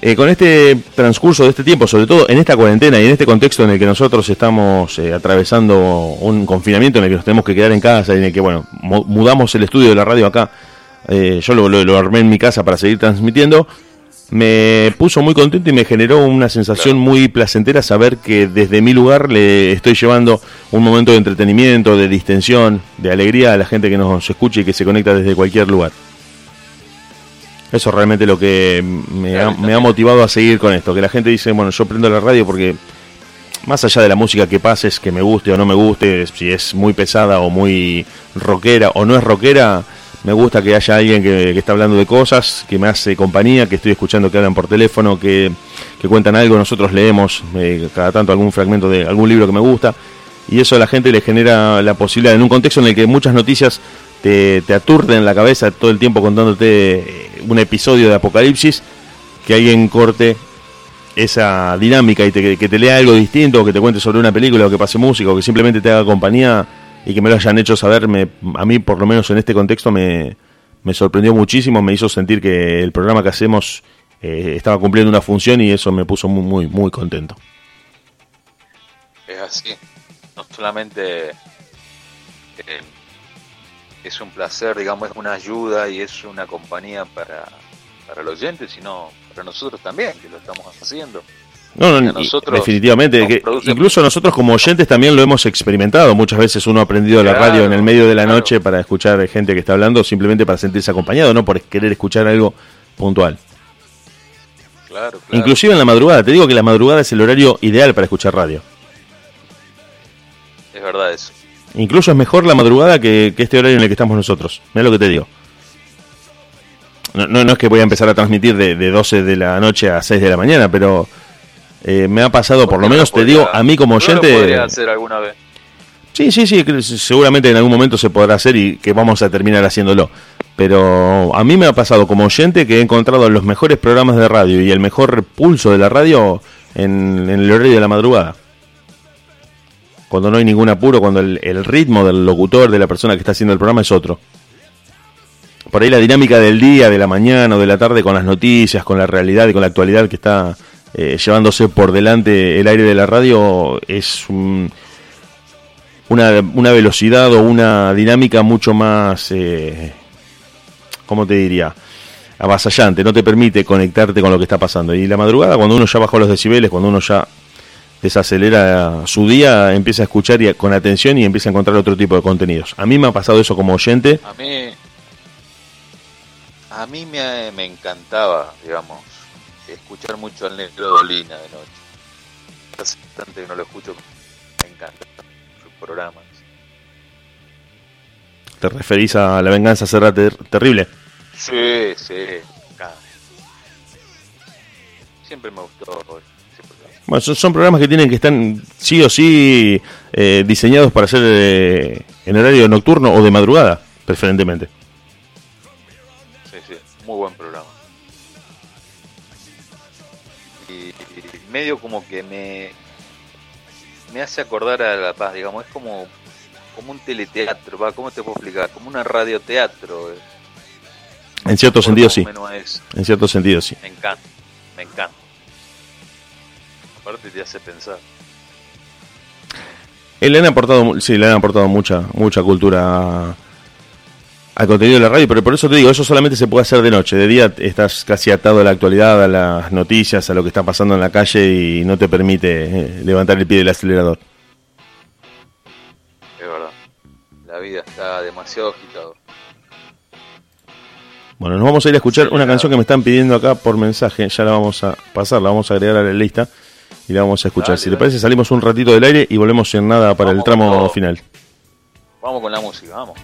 Eh, con este transcurso de este tiempo, sobre todo en esta cuarentena y en este contexto en el que nosotros estamos eh, atravesando un confinamiento en el que nos tenemos que quedar en casa y en el que, bueno, mu- mudamos el estudio de la radio acá, eh, yo lo, lo- lo armé en mi casa para seguir transmitiendo, me puso muy contento y me generó una sensación muy placentera saber que desde mi lugar le estoy llevando un momento de entretenimiento, de distensión, de alegría a la gente que nos escucha y que se conecta desde cualquier lugar. Eso es realmente lo que me ha, motivado a seguir con esto. Que la gente dice, bueno, yo prendo la radio porque más allá de la música que pases, que me guste o no me guste, si es muy pesada o muy rockera o no es rockera, me gusta que haya alguien que, está hablando de cosas, que me hace compañía, que estoy escuchando que hablan por teléfono, que, que cuentan algo, nosotros leemos eh, cada tanto algún fragmento de algún libro que me gusta. Y eso a la gente le genera la posibilidad, en un contexto en el que muchas noticias te, te aturden la cabeza todo el tiempo contándote un episodio de Apocalipsis, que alguien corte esa dinámica y que te lea algo distinto, que te cuente sobre una película, o que pase música, o que simplemente te haga compañía y que me lo hayan hecho saber, me, a mí por lo menos en este contexto me, me sorprendió muchísimo, me hizo sentir que el programa que hacemos eh, estaba cumpliendo una función y eso me puso muy, muy, muy contento. Es así. No solamente es un placer, digamos, es una ayuda y es una compañía para, para el oyente, sino para nosotros también, que lo estamos haciendo. No, no, nosotros definitivamente. que incluso nosotros como oyentes también lo hemos experimentado. Muchas veces uno ha aprendido la radio en el medio de la claro. noche para escuchar gente que está hablando, simplemente para sentirse acompañado, no por querer escuchar algo puntual. Claro, claro. Inclusive en la madrugada. Te digo que la madrugada es el horario ideal para escuchar radio. Es verdad eso. Incluso es mejor la madrugada que, que este horario en el que estamos nosotros. Mira lo que te digo. No, no, no es que voy a empezar a transmitir de, de 12 de la noche a 6 de la mañana, pero eh, me ha pasado, por lo menos te digo, a mí como Yo lo oyente... podría hacer alguna vez. Sí, sí, sí, que seguramente en algún momento se podrá hacer y que vamos a terminar haciéndolo. Pero a mí me ha pasado como oyente que he encontrado los mejores programas de radio y el mejor pulso de la radio en, en el horario de la madrugada. Cuando no hay ningún apuro, cuando el, ritmo del locutor, de la persona que está haciendo el programa es otro. Por ahí la dinámica del día, de la mañana o de la tarde con las noticias, con la realidad y con la actualidad que está eh, llevándose por delante el aire de la radio es un, una, una velocidad o una dinámica mucho más, eh, ¿cómo te diría? Avasallante, no te permite conectarte con lo que está pasando. Y la madrugada, cuando uno ya bajó los decibeles, cuando uno ya desacelera su día, empieza a escuchar y con atención y empieza a encontrar otro tipo de contenidos. A mí me ha pasado eso como oyente. A mí, a mí me, me encantaba, digamos, escuchar mucho al Negro Dolina de noche. Hace bastante que no lo escucho, me encanta sus programas. ¿Te referís a La venganza será ter- terrible? Sí, sí, Siempre me gustó. Bueno, son, son programas que tienen que estar sí o sí eh, diseñados para ser eh, en horario nocturno o de madrugada, preferentemente. Sí, sí, muy buen programa. Y, y medio como que me me hace acordar a La Paz, digamos, es como como un teleteatro, ¿va? ¿cómo te puedo explicar? Como una radioteatro. eh. En cierto sentido sí. En cierto sentido sí. Me encanta, me encanta. Aparte te hace pensar. Eh, le han aportado, sí, le han aportado mucha, mucha cultura al contenido de la radio, pero por eso te digo, eso solamente se puede hacer de noche. De día estás casi atado a la actualidad, a las noticias, a lo que está pasando en la calle y no te permite eh, levantar el pie del acelerador. Es verdad. La vida está demasiado agitada. Bueno, nos vamos a ir a escuchar una canción que me están pidiendo acá por mensaje. Ya la vamos a pasar, la vamos a agregar a la lista y la vamos a escuchar. Dale, si te parece, salimos un ratito del aire y volvemos en nada para el tramo final. Vamos con la música, vamos.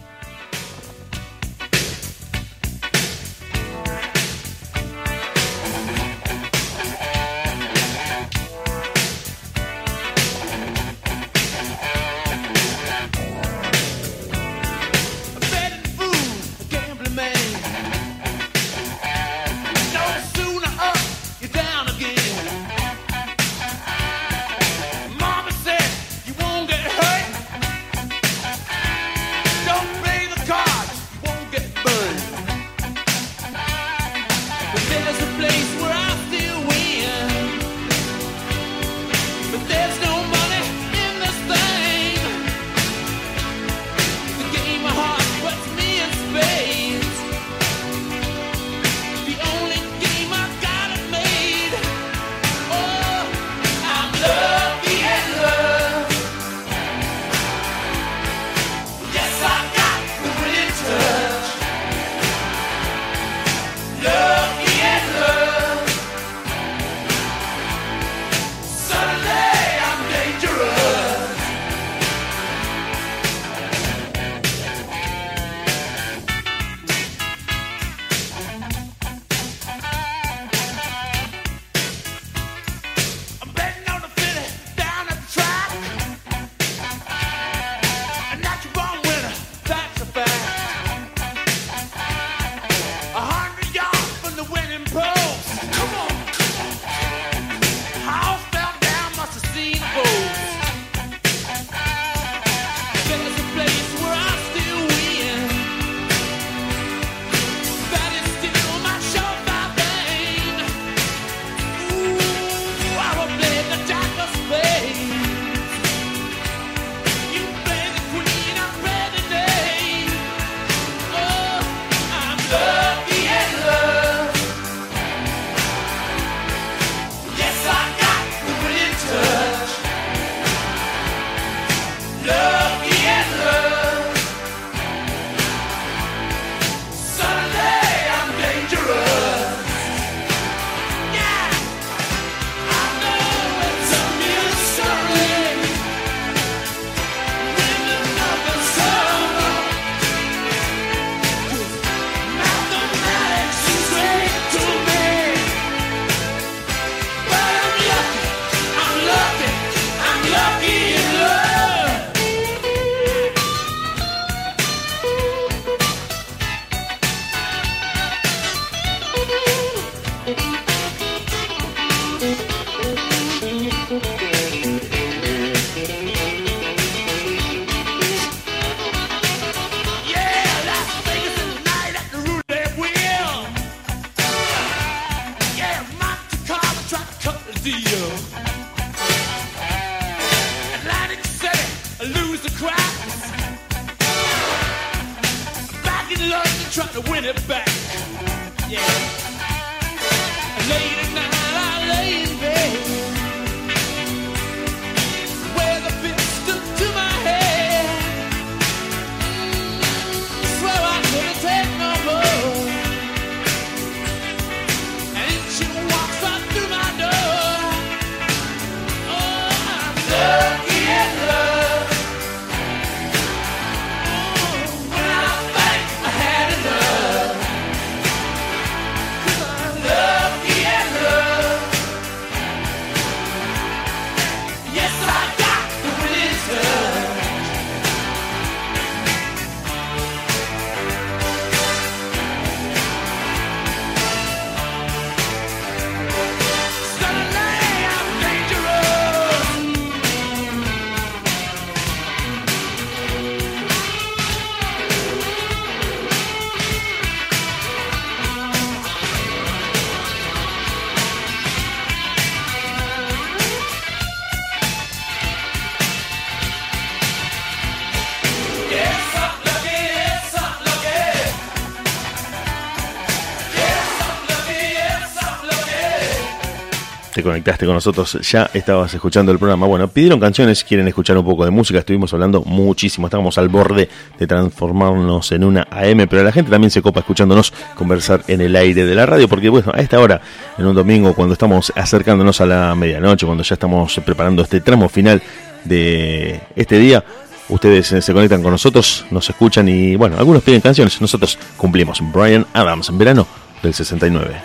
Te conectaste con nosotros, ya estabas escuchando el programa. Bueno, pidieron canciones, quieren escuchar un poco de música, estuvimos hablando muchísimo, estábamos al borde de transformarnos en una AM, pero la gente también se copa escuchándonos conversar en el aire de la radio, porque bueno, a esta hora, en un domingo, cuando estamos acercándonos a la medianoche, cuando ya estamos preparando este tramo final de este día, ustedes eh, se conectan con nosotros, nos escuchan y bueno, algunos piden canciones, nosotros cumplimos. Brian Adams, verano del 69.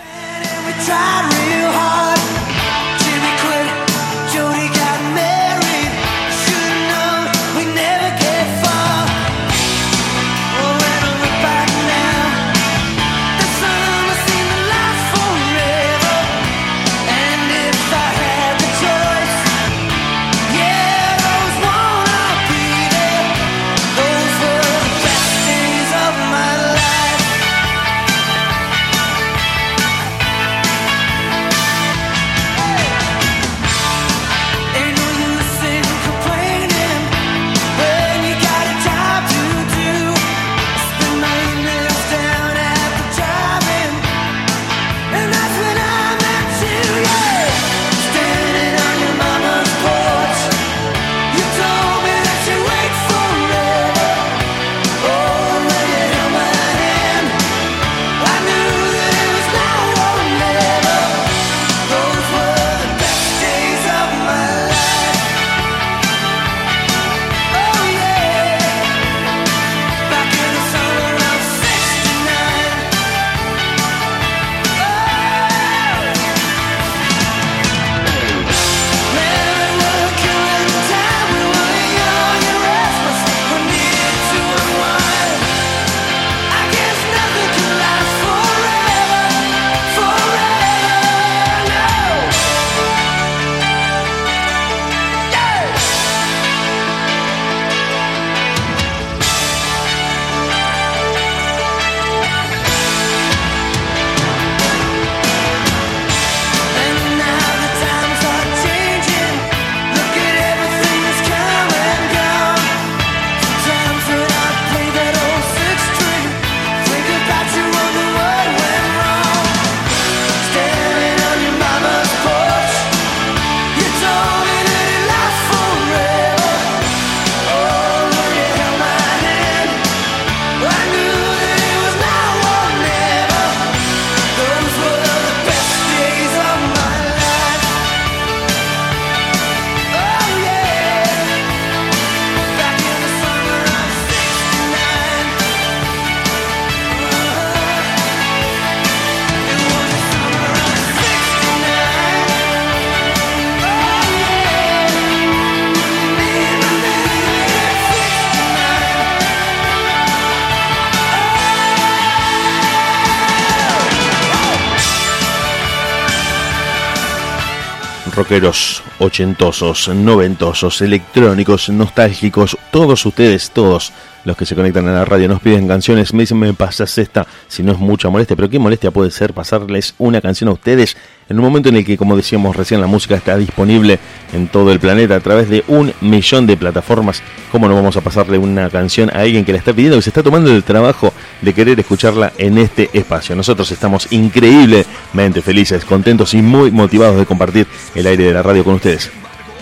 Rockeros ochentosos, noventosos, electrónicos, nostálgicos, todos ustedes, todos los que se conectan a la radio nos piden canciones, me dicen me pasas esta, si no es mucha molestia, pero qué molestia puede ser pasarles una canción a ustedes en un momento en el que, como decíamos recién, la música está disponible en todo el planeta a través de un millón de plataformas. ¿Cómo no vamos a pasarle una canción a alguien que la está pidiendo, que se está tomando el trabajo de querer escucharla en este espacio? Nosotros estamos increíblemente felices, contentos y muy motivados de compartir el aire de la radio con ustedes.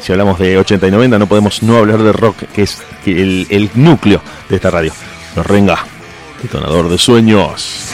Si hablamos de 80 y 90 no podemos no hablar de rock, que es el, núcleo de esta radio. Nos renga, detonador de sueños.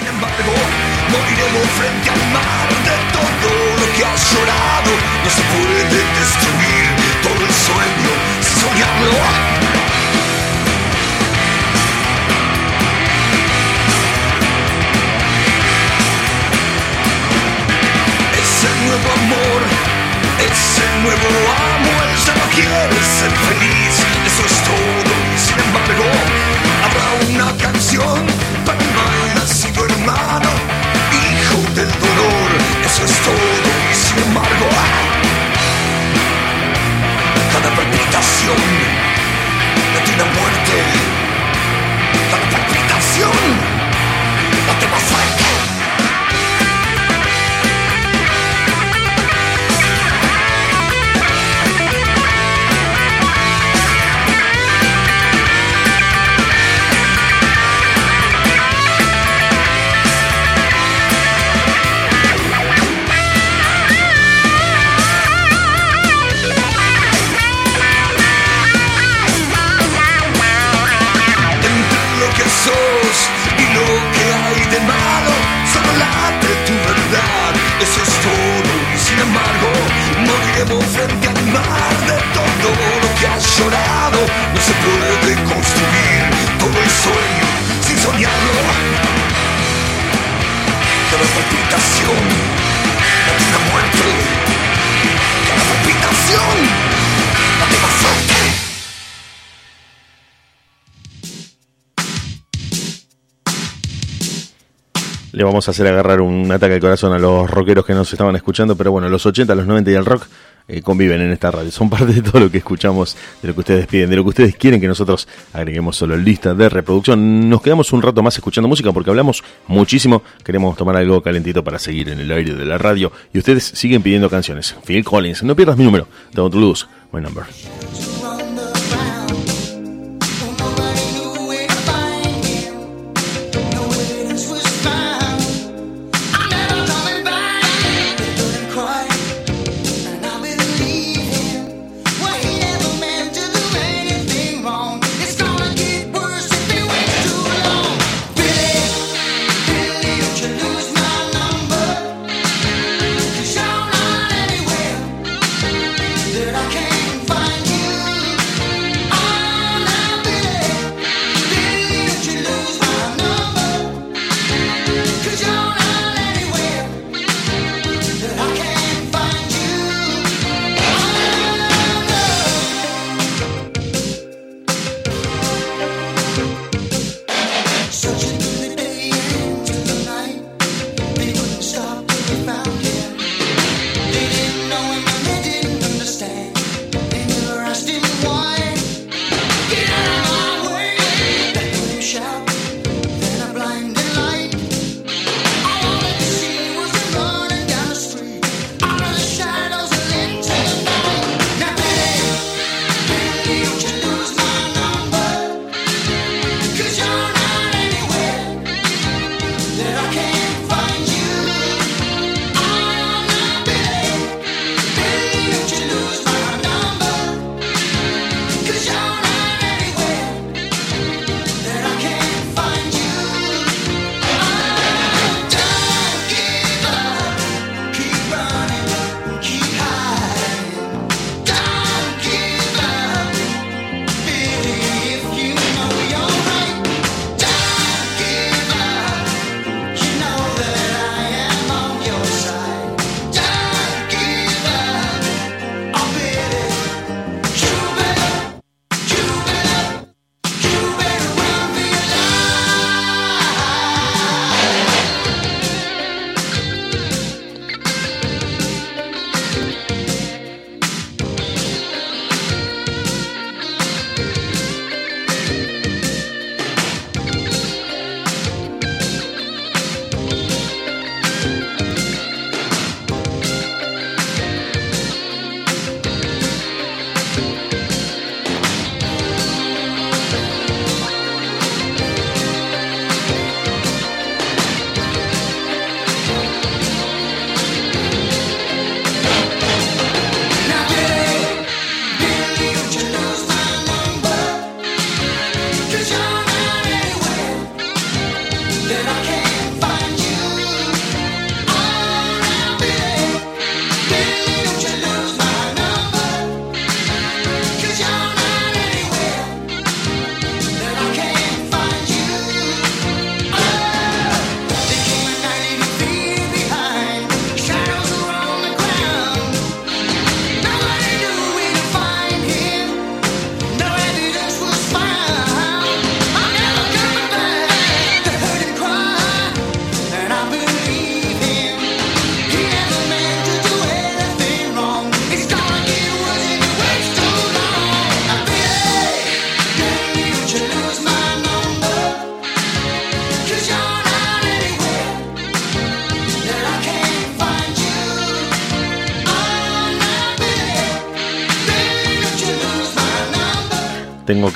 Moriremos frente al mar de todo lo que has llorado. No se puede construir todo el sueño sin soñarlo. Cada palpitación una muerte, cada palpitación late más. Le vamos a hacer agarrar un ataque al corazón a los rockeros que nos estaban escuchando, pero bueno, los 80, los 90 y el rock eh, conviven en esta radio. Son parte de todo lo que escuchamos, de lo que ustedes piden, de lo que ustedes quieren que nosotros agreguemos solo en lista de reproducción. Nos quedamos un rato más escuchando música porque hablamos muchísimo. Queremos tomar algo calentito para seguir en el aire de la radio y ustedes siguen pidiendo canciones. Phil Collins, no pierdas mi número. Don't lose my number.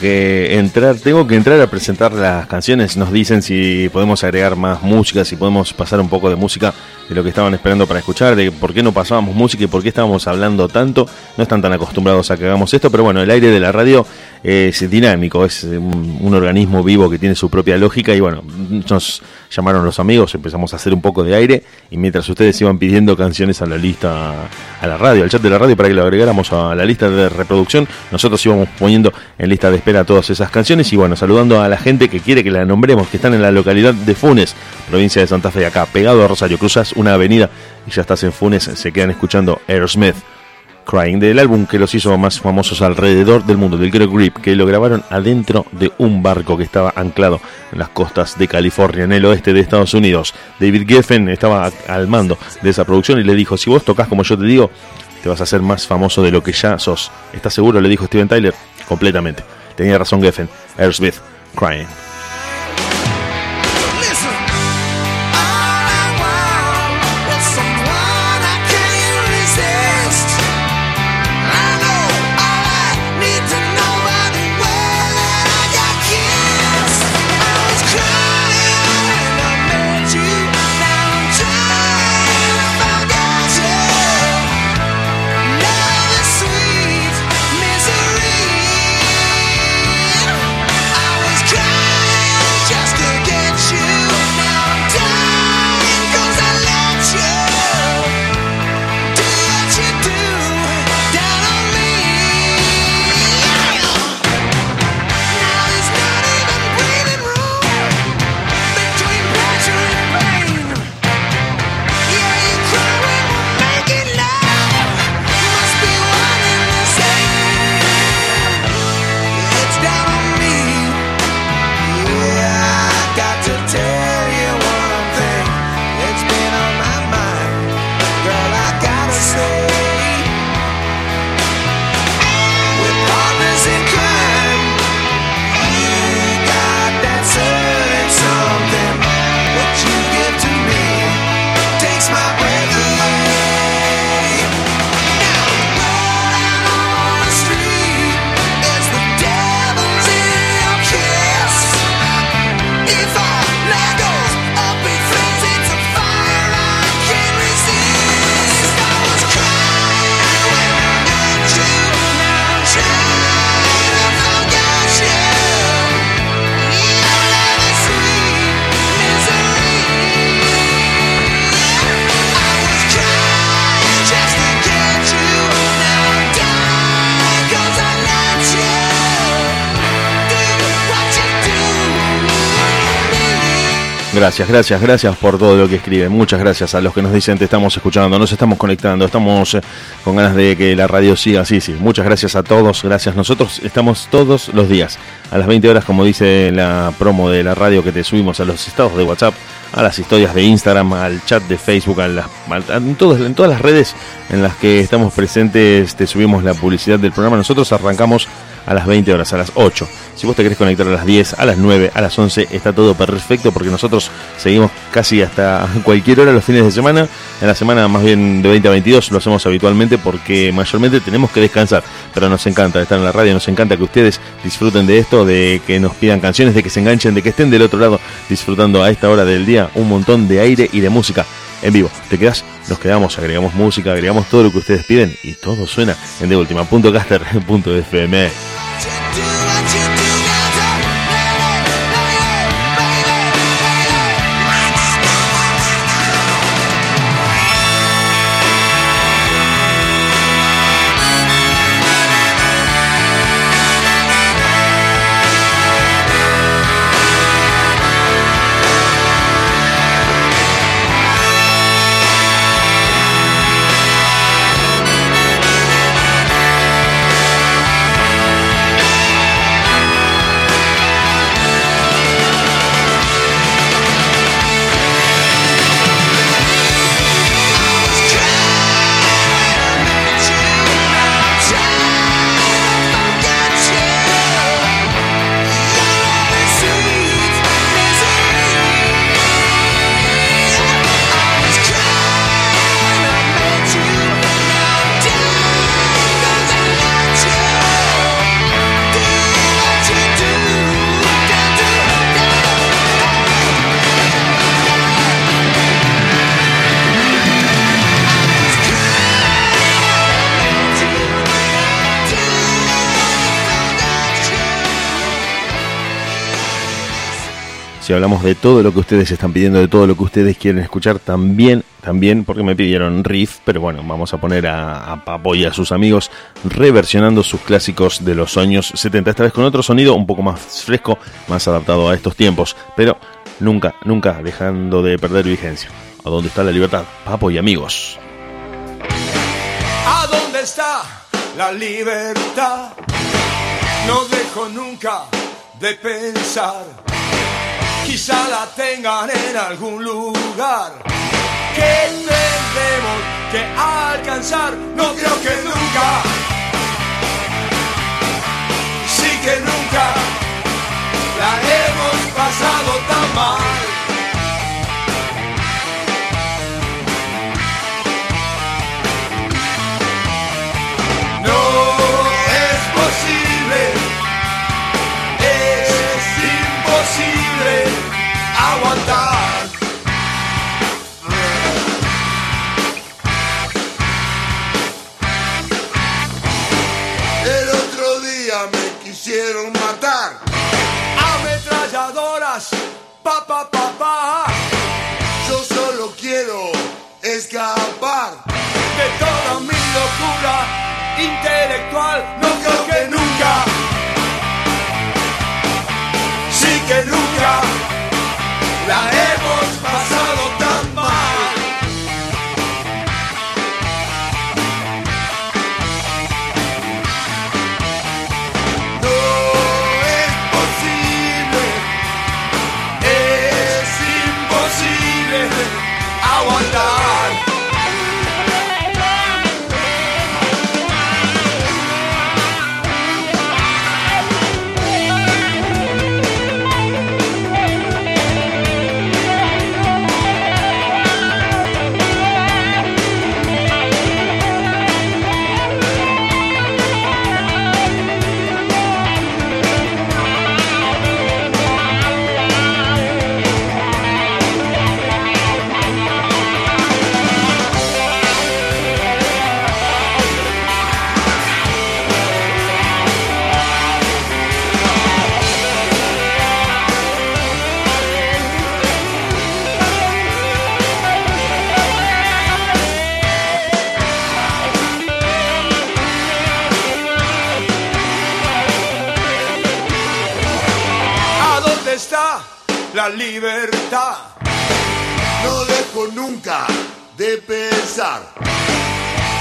Que entrar, tengo que entrar a presentar las canciones. Nos dicen si podemos agregar más música, si podemos pasar un poco de música de lo que estaban esperando para escuchar, de por qué no pasábamos música y por qué estábamos hablando tanto. No están tan acostumbrados a que hagamos esto, pero bueno, el aire de la radio es dinámico, es un, organismo vivo que tiene su propia lógica y bueno, nos llamaron los amigos, empezamos a hacer un poco de aire y mientras ustedes iban pidiendo canciones a la lista, a la radio, al chat de la radio para que lo agregáramos a la lista de reproducción, nosotros íbamos poniendo en lista de espera todas esas canciones y bueno, saludando a la gente que quiere que la nombremos, que están en la localidad de Funes, provincia de Santa Fe, acá, pegado a Rosario, cruzas una avenida y ya estás en Funes, se quedan escuchando Aerosmith. Crying, del álbum que los hizo más famosos alrededor del mundo, del Greg Grip, que lo grabaron adentro de un barco que estaba anclado en las costas de California, en el oeste de Estados Unidos. David Geffen estaba al mando de esa producción y le dijo, si vos tocas como yo te digo, te vas a hacer más famoso de lo que ya sos. ¿Estás seguro? Le dijo Steven Tyler. Completamente. Tenía razón Geffen. Aerosmith, Crying. Gracias, gracias, gracias por todo lo que escriben. Muchas gracias a los que nos dicen te estamos escuchando, nos estamos conectando, estamos eh, con ganas de que la radio siga así, sí. Muchas gracias a todos, gracias. Nosotros estamos todos los días a las 20 horas, como dice la promo de la radio que te subimos a los estados de WhatsApp, a las historias de Instagram, al chat de Facebook, a las, en, todas, en todas las redes en las que estamos presentes, te subimos la publicidad del programa. Nosotros arrancamos a las 20 horas, a las 8. Si vos te querés conectar a las 10, a las 9, a las 11, está todo perfecto porque nosotros seguimos casi hasta cualquier hora los fines de semana. En la semana más bien de 20 a 22 lo hacemos habitualmente porque mayormente tenemos que descansar. Pero nos encanta estar en la radio, nos encanta que ustedes disfruten de esto, de que nos pidan canciones, de que se enganchen, de que estén del otro lado disfrutando a esta hora del día un montón de aire y de música en vivo. ¿Te quedas? Nos quedamos, agregamos música, agregamos todo lo que ustedes piden y todo suena en de Si hablamos de todo lo que ustedes están pidiendo, de todo lo que ustedes quieren escuchar, también, también, porque me pidieron riff, pero bueno, vamos a poner a, a Papo y a sus amigos reversionando sus clásicos de los años 70, esta vez con otro sonido un poco más fresco, más adaptado a estos tiempos, pero nunca, nunca dejando de perder vigencia. ¿A dónde está la libertad? Papo y amigos. ¿A dónde está la libertad? No dejo nunca de pensar. Quizá la tengan en algún lugar. Que tendremos que alcanzar. No creo que nunca. Sí que nunca la hemos pasado tan mal. Ametralladoras, pa pa pa pa. Yo solo quiero escapar de toda mi locura intelectual. No creo que nunca, sí que nunca la hemos pasado nunca de pensar.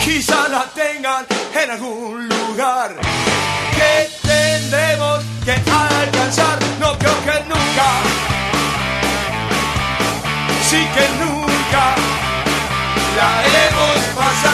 Quizá la tengan en algún lugar que tendremos que alcanzar. No creo que nunca, sí que nunca la hemos pasado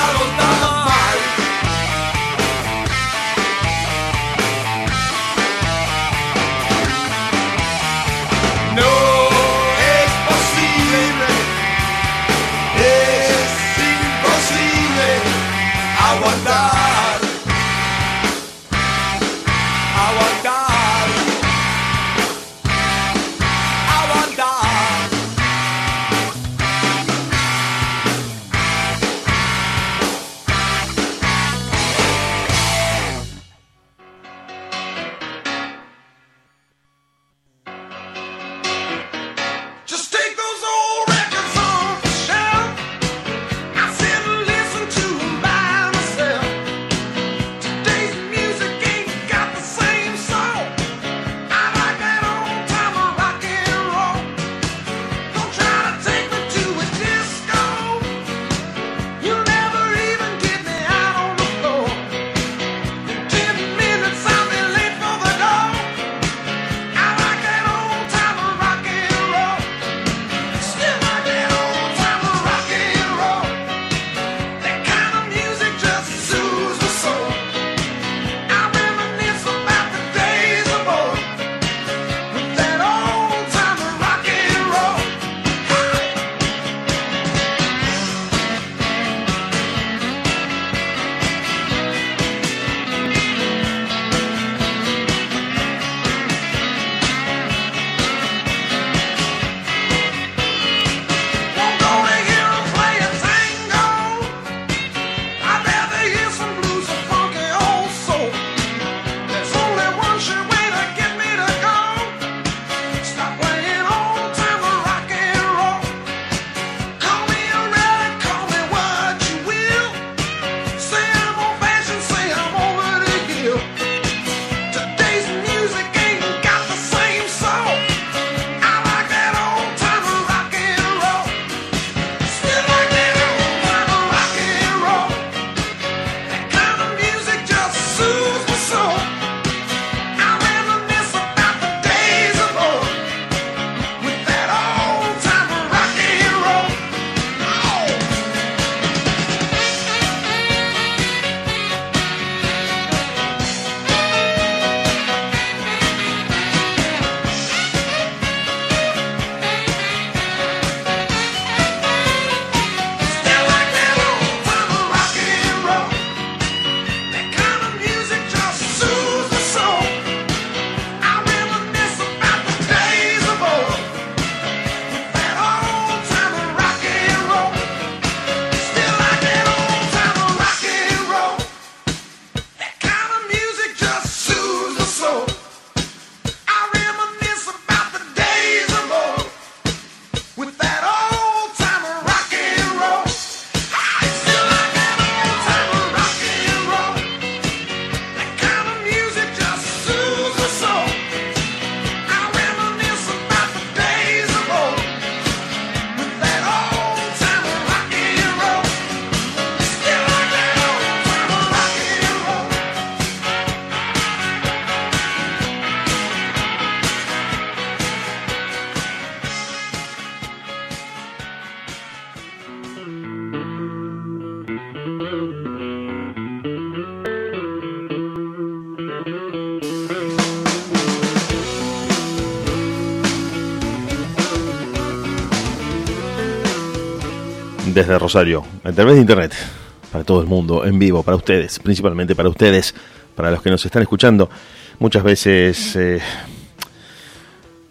desde Rosario, a través de internet, para todo el mundo, en vivo, para ustedes, principalmente para ustedes, para los que nos están escuchando. Muchas veces eh,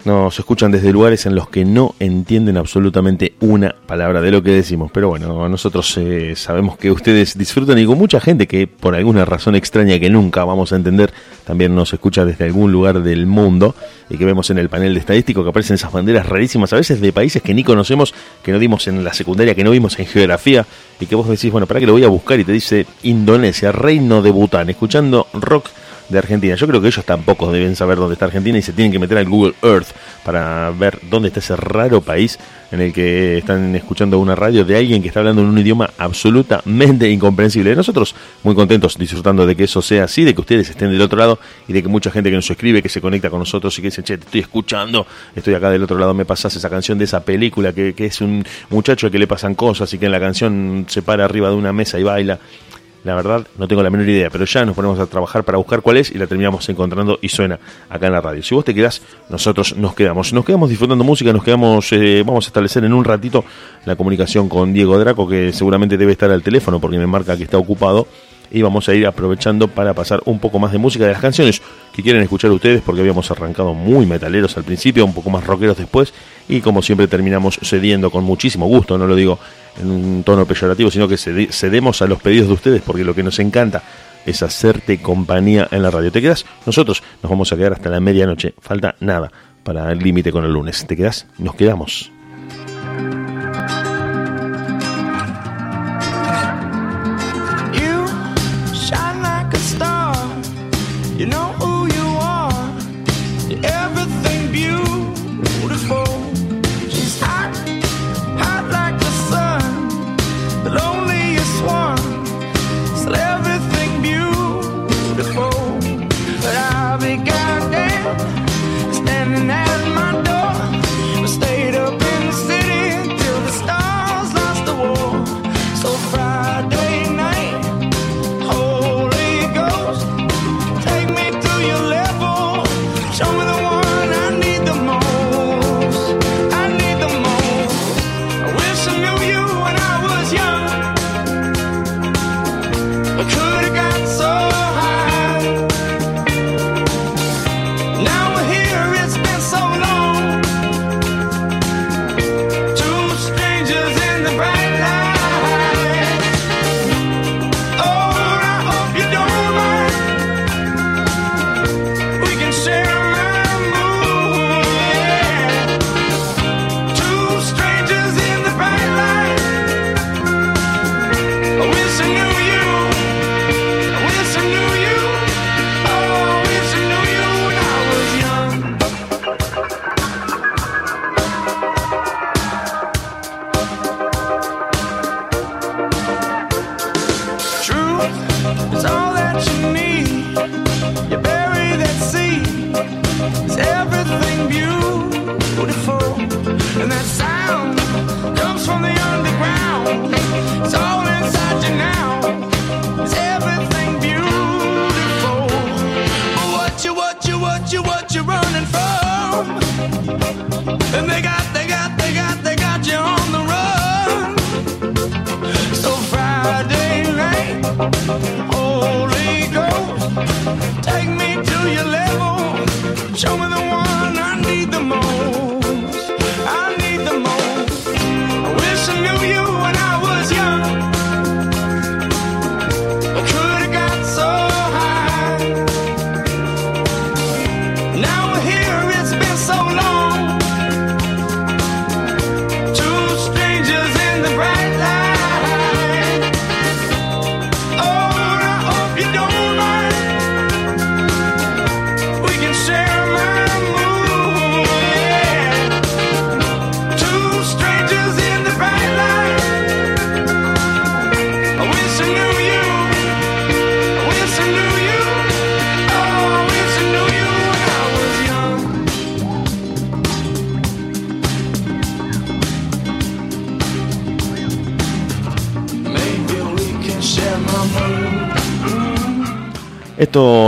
nos escuchan desde lugares en los que no entienden absolutamente una palabra de lo que decimos. Pero bueno, nosotros eh, sabemos que ustedes disfrutan y con mucha gente que por alguna razón extraña que nunca vamos a entender, también nos escucha desde algún lugar del mundo y que vemos en el panel de estadístico que aparecen esas banderas rarísimas, a veces de países que ni conocemos, que no dimos en la secundaria, que no vimos en geografía y que vos decís, bueno, para que lo voy a buscar y te dice Indonesia, reino de Bután, escuchando rock de Argentina. Yo creo que ellos tampoco deben saber dónde está Argentina y se tienen que meter al Google Earth para ver dónde está ese raro país en el que están escuchando una radio de alguien que está hablando en un idioma absolutamente incomprensible. Nosotros muy contentos disfrutando de que eso sea así, de que ustedes estén del otro lado y de que mucha gente que nos escribe, que se conecta con nosotros y que dice, che, te estoy escuchando, estoy acá del otro lado, me pasas esa canción de esa película que, que es un muchacho que le pasan cosas y que en la canción se para arriba de una mesa y baila. La verdad, no tengo la menor idea, pero ya nos ponemos a trabajar para buscar cuál es y la terminamos encontrando y suena acá en la radio. Si vos te quedás, nosotros nos quedamos. Nos quedamos disfrutando música, nos quedamos, eh, vamos a establecer en un ratito la comunicación con Diego Draco, que seguramente debe estar al teléfono porque me marca que está ocupado. Y vamos a ir aprovechando para pasar un poco más de música de las canciones que quieren escuchar ustedes, porque habíamos arrancado muy metaleros al principio, un poco más rockeros después, y como siempre terminamos cediendo con muchísimo gusto, no lo digo en un tono peyorativo, sino que cedemos a los pedidos de ustedes, porque lo que nos encanta es hacerte compañía en la radio. ¿Te quedas? Nosotros nos vamos a quedar hasta la medianoche. Falta nada para el límite con el lunes. ¿Te quedas? Nos quedamos.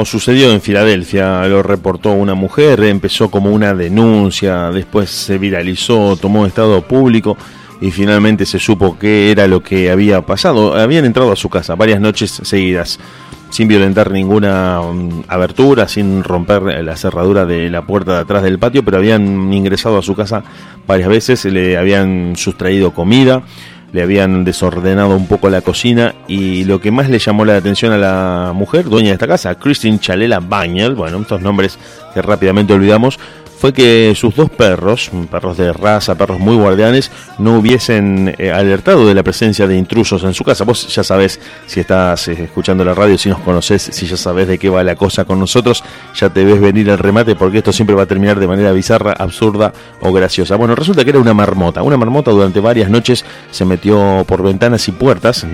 Sucedió en Filadelfia, lo reportó una mujer, empezó como una denuncia, después se viralizó, tomó estado público y finalmente se supo qué era lo que había pasado. Habían entrado a su casa varias noches seguidas sin violentar ninguna mm, abertura, sin romper la cerradura de la puerta de atrás del patio, pero habían ingresado a su casa varias veces, le habían sustraído comida, le habían desordenado un poco la cocina y lo que más le llamó la atención a la mujer, dueña de esta casa, Christine Chalela Bañel, bueno, estos nombres que rápidamente olvidamos, fue que sus dos perros, perros de raza, perros muy guardianes, no hubiesen eh, alertado de la presencia de intrusos en su casa. Vos ya sabés, si estás eh, escuchando la radio, si nos conoces, si ya sabés de qué va la cosa con nosotros, ya te ves venir el remate porque esto siempre va a terminar de manera bizarra, absurda o graciosa. Bueno, resulta que era una marmota. Una marmota durante varias noches se metió por ventanas y puertas.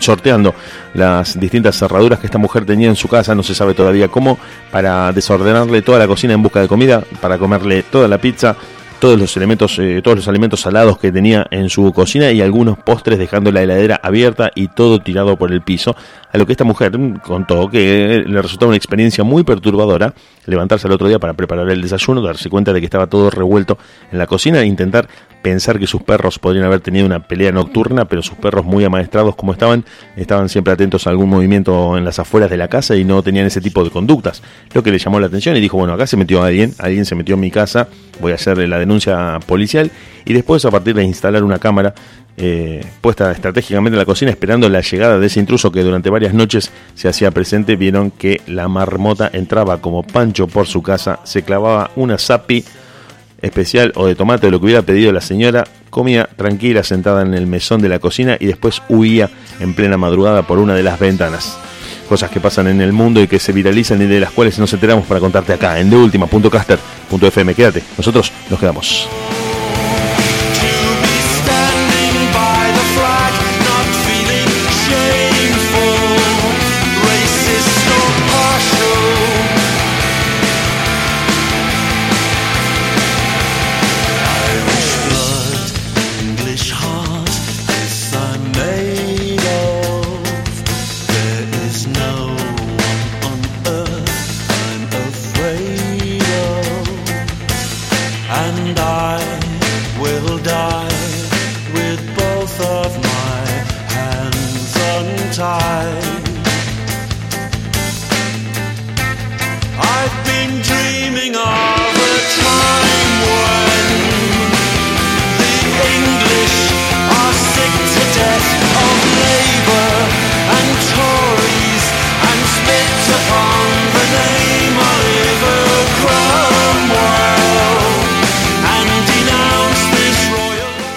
Sorteando las distintas cerraduras que esta mujer tenía en su casa, no se sabe todavía cómo, para desordenarle toda la cocina en busca de comida, para comerle toda la pizza, todos los elementos, eh, todos los alimentos salados que tenía en su cocina y algunos postres dejando la heladera abierta y todo tirado por el piso. A lo que esta mujer mm, contó que le resultó una experiencia muy perturbadora levantarse al otro día para preparar el desayuno, darse cuenta de que estaba todo revuelto en la cocina e intentar pensar que sus perros podrían haber tenido una pelea nocturna, pero sus perros muy amaestrados como estaban, estaban siempre atentos a algún movimiento en las afueras de la casa y no tenían ese tipo de conductas. Lo que le llamó la atención y dijo, bueno, acá se metió alguien, alguien se metió en mi casa, voy a hacer la denuncia policial y después a partir de instalar una cámara eh, puesta estratégicamente en la cocina esperando la llegada de ese intruso que durante varias noches se hacía presente, vieron que la marmota entraba como pancho por su casa, se clavaba una sapi especial o de tomate lo que hubiera pedido la señora, comía tranquila sentada en el mesón de la cocina y después huía en plena madrugada por una de las ventanas. Cosas que pasan en el mundo y que se viralizan y de las cuales nos enteramos para contarte acá en deultima.caster.fm. Quédate, nosotros nos quedamos. I will die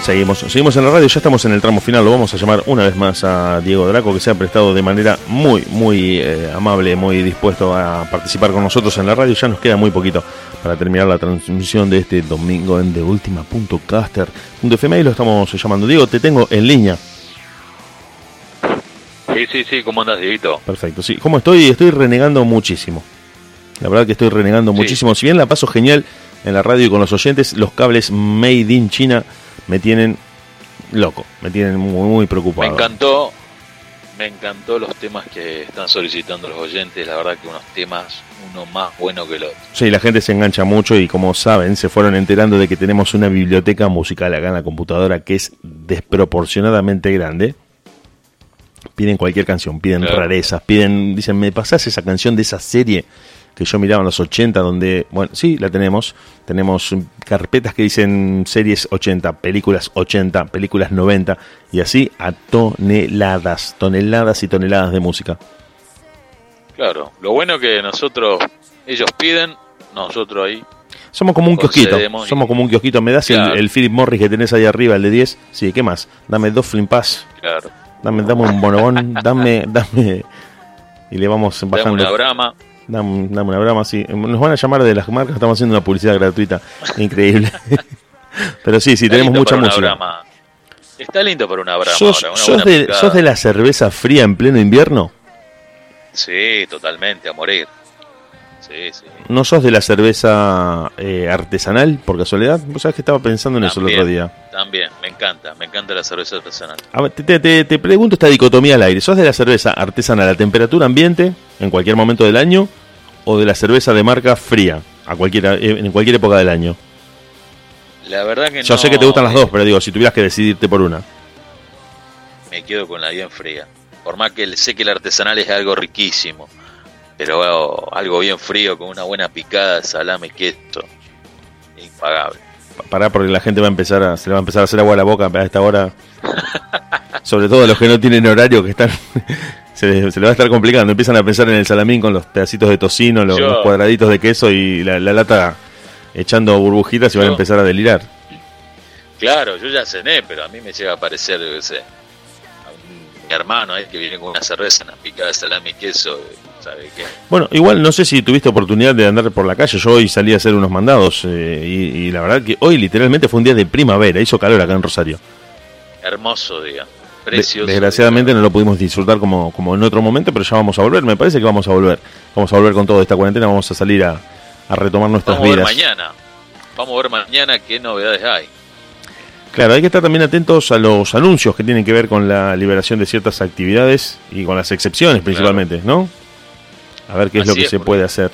Seguimos, seguimos en la radio, ya estamos en el tramo final, lo vamos a llamar una vez más a Diego Draco, que se ha prestado de manera muy, muy eh, amable, muy dispuesto a participar con nosotros en la radio. Ya nos queda muy poquito para terminar la transmisión de este domingo en TheUltima.caster.fm y lo estamos llamando. Diego, te tengo en línea. Sí, sí, sí, ¿cómo andas, Dieguito? Perfecto, sí. ¿Cómo estoy? Estoy renegando muchísimo. La verdad que estoy renegando Sí. muchísimo. Si bien la paso genial en la radio y con los oyentes, los cables Made in China me tienen loco, me tienen muy, muy Me preocupado. encantó, me encantó los temas que están solicitando los oyentes, la verdad que unos temas, uno más bueno que el otro. Sí, la gente se engancha mucho y como saben, se fueron enterando de que tenemos una biblioteca musical acá en la computadora que es desproporcionadamente grande. Piden cualquier canción, piden Claro. rarezas, piden, dicen, ¿me pasás esa canción de esa serie que yo miraba en los 80 donde, bueno, sí, la tenemos. Tenemos carpetas que dicen series 80, películas 80, películas 90 y así a toneladas, toneladas y toneladas de música. Claro, lo bueno que nosotros, ellos piden, nosotros ahí, Somos como un kiosquito. Somos como un kiosquito. ¿Me das el- Claro. el, Philip Morris que tenés ahí arriba, el de 10? Sí, ¿qué más? Dame dos flimpas. claro, Dame, dame un bonobón. dame, dame. Y le vamos dame bajando. una brama, Dame, dame una brama, sí. Nos van a llamar de las marcas. Estamos haciendo una publicidad gratuita. Increíble. Pero sí, sí, Está tenemos mucha música. Está lindo para una brama ¿Sos, ahora, una sos de. ¿Sos de la cerveza fría en pleno invierno? Sí, totalmente, a morir. Sí, sí. ¿No sos de la cerveza eh, artesanal, por casualidad? Vos sabés que estaba pensando en eso el También, otro día. También, me encanta, me encanta la cerveza artesanal. A ver, te, te- te- te pregunto esta dicotomía al aire. ¿Sos de la cerveza artesanal a temperatura ambiente en cualquier momento del año o de la cerveza de marca fría a cualquier, en cualquier época del año? La verdad que Yo no, sé que te gustan las eh, dos, pero digo, si tuvieras que decidirte por una. Me quedo con la bien fría. Por más que sé que el artesanal es algo riquísimo, pero algo bien frío con una buena picada, salame, queso, impagable. Pa- Pará, porque la gente va a empezar a, se le va a empezar a hacer agua a la boca a esta hora. Sobre todo los que no tienen horario, que están se, les- se va a estar complicando. Empiezan a pensar en el salamín con los pedacitos de tocino, los, Yo- los cuadraditos de queso y la, la lata echando burbujitas y van a empezar a delirar. Claro, yo ya cené, pero a mí me llega a parecer, yo qué sé, a un- mi hermano eh, que viene con una cerveza, una picada de salame y queso, eh, ¿sabe qué? Bueno, igual no sé si tuviste oportunidad de andar por la calle. Yo hoy salí a hacer unos mandados eh, y, y la verdad que hoy literalmente fue un día de primavera. Hizo calor acá en Rosario. Hermoso día, precioso. desgraciadamente día. no lo pudimos disfrutar como, como en otro momento, pero ya vamos a volver. Me parece que vamos a volver. Vamos a volver con toda esta cuarentena. Vamos a salir a, a retomar nuestras Vamos a ver vidas. mañana, vamos a ver mañana qué novedades hay. Claro, hay que estar también atentos a los anuncios que tienen que ver con la liberación de ciertas actividades y con las excepciones principalmente, ¿no? A ver qué es lo que es, se puede hacer.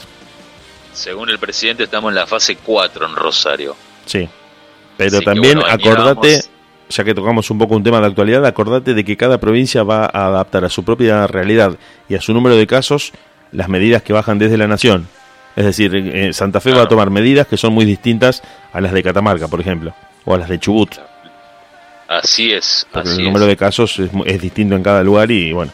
Según el presidente estamos en la fase 4 en Rosario. Sí. Pero Así también bueno, acordate, ya que tocamos un poco un tema de actualidad, acordate de que cada provincia va a adaptar a su propia realidad y a su número de casos las medidas que bajan desde la nación. Es decir, eh, Santa Fe va a tomar medidas que son muy distintas a las de Catamarca, por ejemplo, o a las de Chubut. Así es, Porque así el número es. de casos es, es distinto en cada lugar y bueno,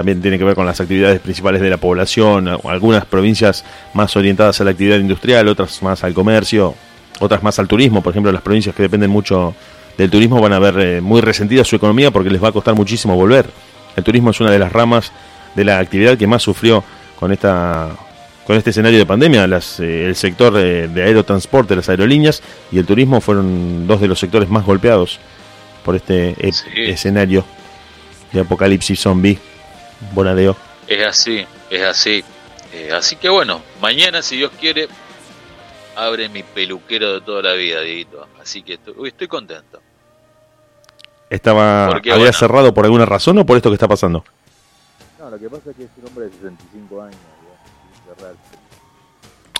también tiene que ver con las actividades principales de la población, algunas provincias más orientadas a la actividad industrial, otras más al comercio, otras más al turismo, por ejemplo, las provincias que dependen mucho del turismo van a ver eh, muy resentida su economía porque les va a costar muchísimo volver. El turismo es una de las ramas de la actividad que más sufrió con esta con este escenario de pandemia, las, eh, el sector eh, de aerotransporte, las aerolíneas y el turismo fueron dos de los sectores más golpeados por este Sí. escenario de apocalipsis zombie. Bonadeo. Es así, es así. Eh, así que bueno, mañana, si Dios quiere, abre mi peluquero de toda la vida, Dieguito. Así que estoy, uy, estoy contento. ¿Estaba Porque, había bueno. cerrado por alguna razón o por esto que está pasando? No, lo que pasa es que es un hombre de 65 años, digamos, y.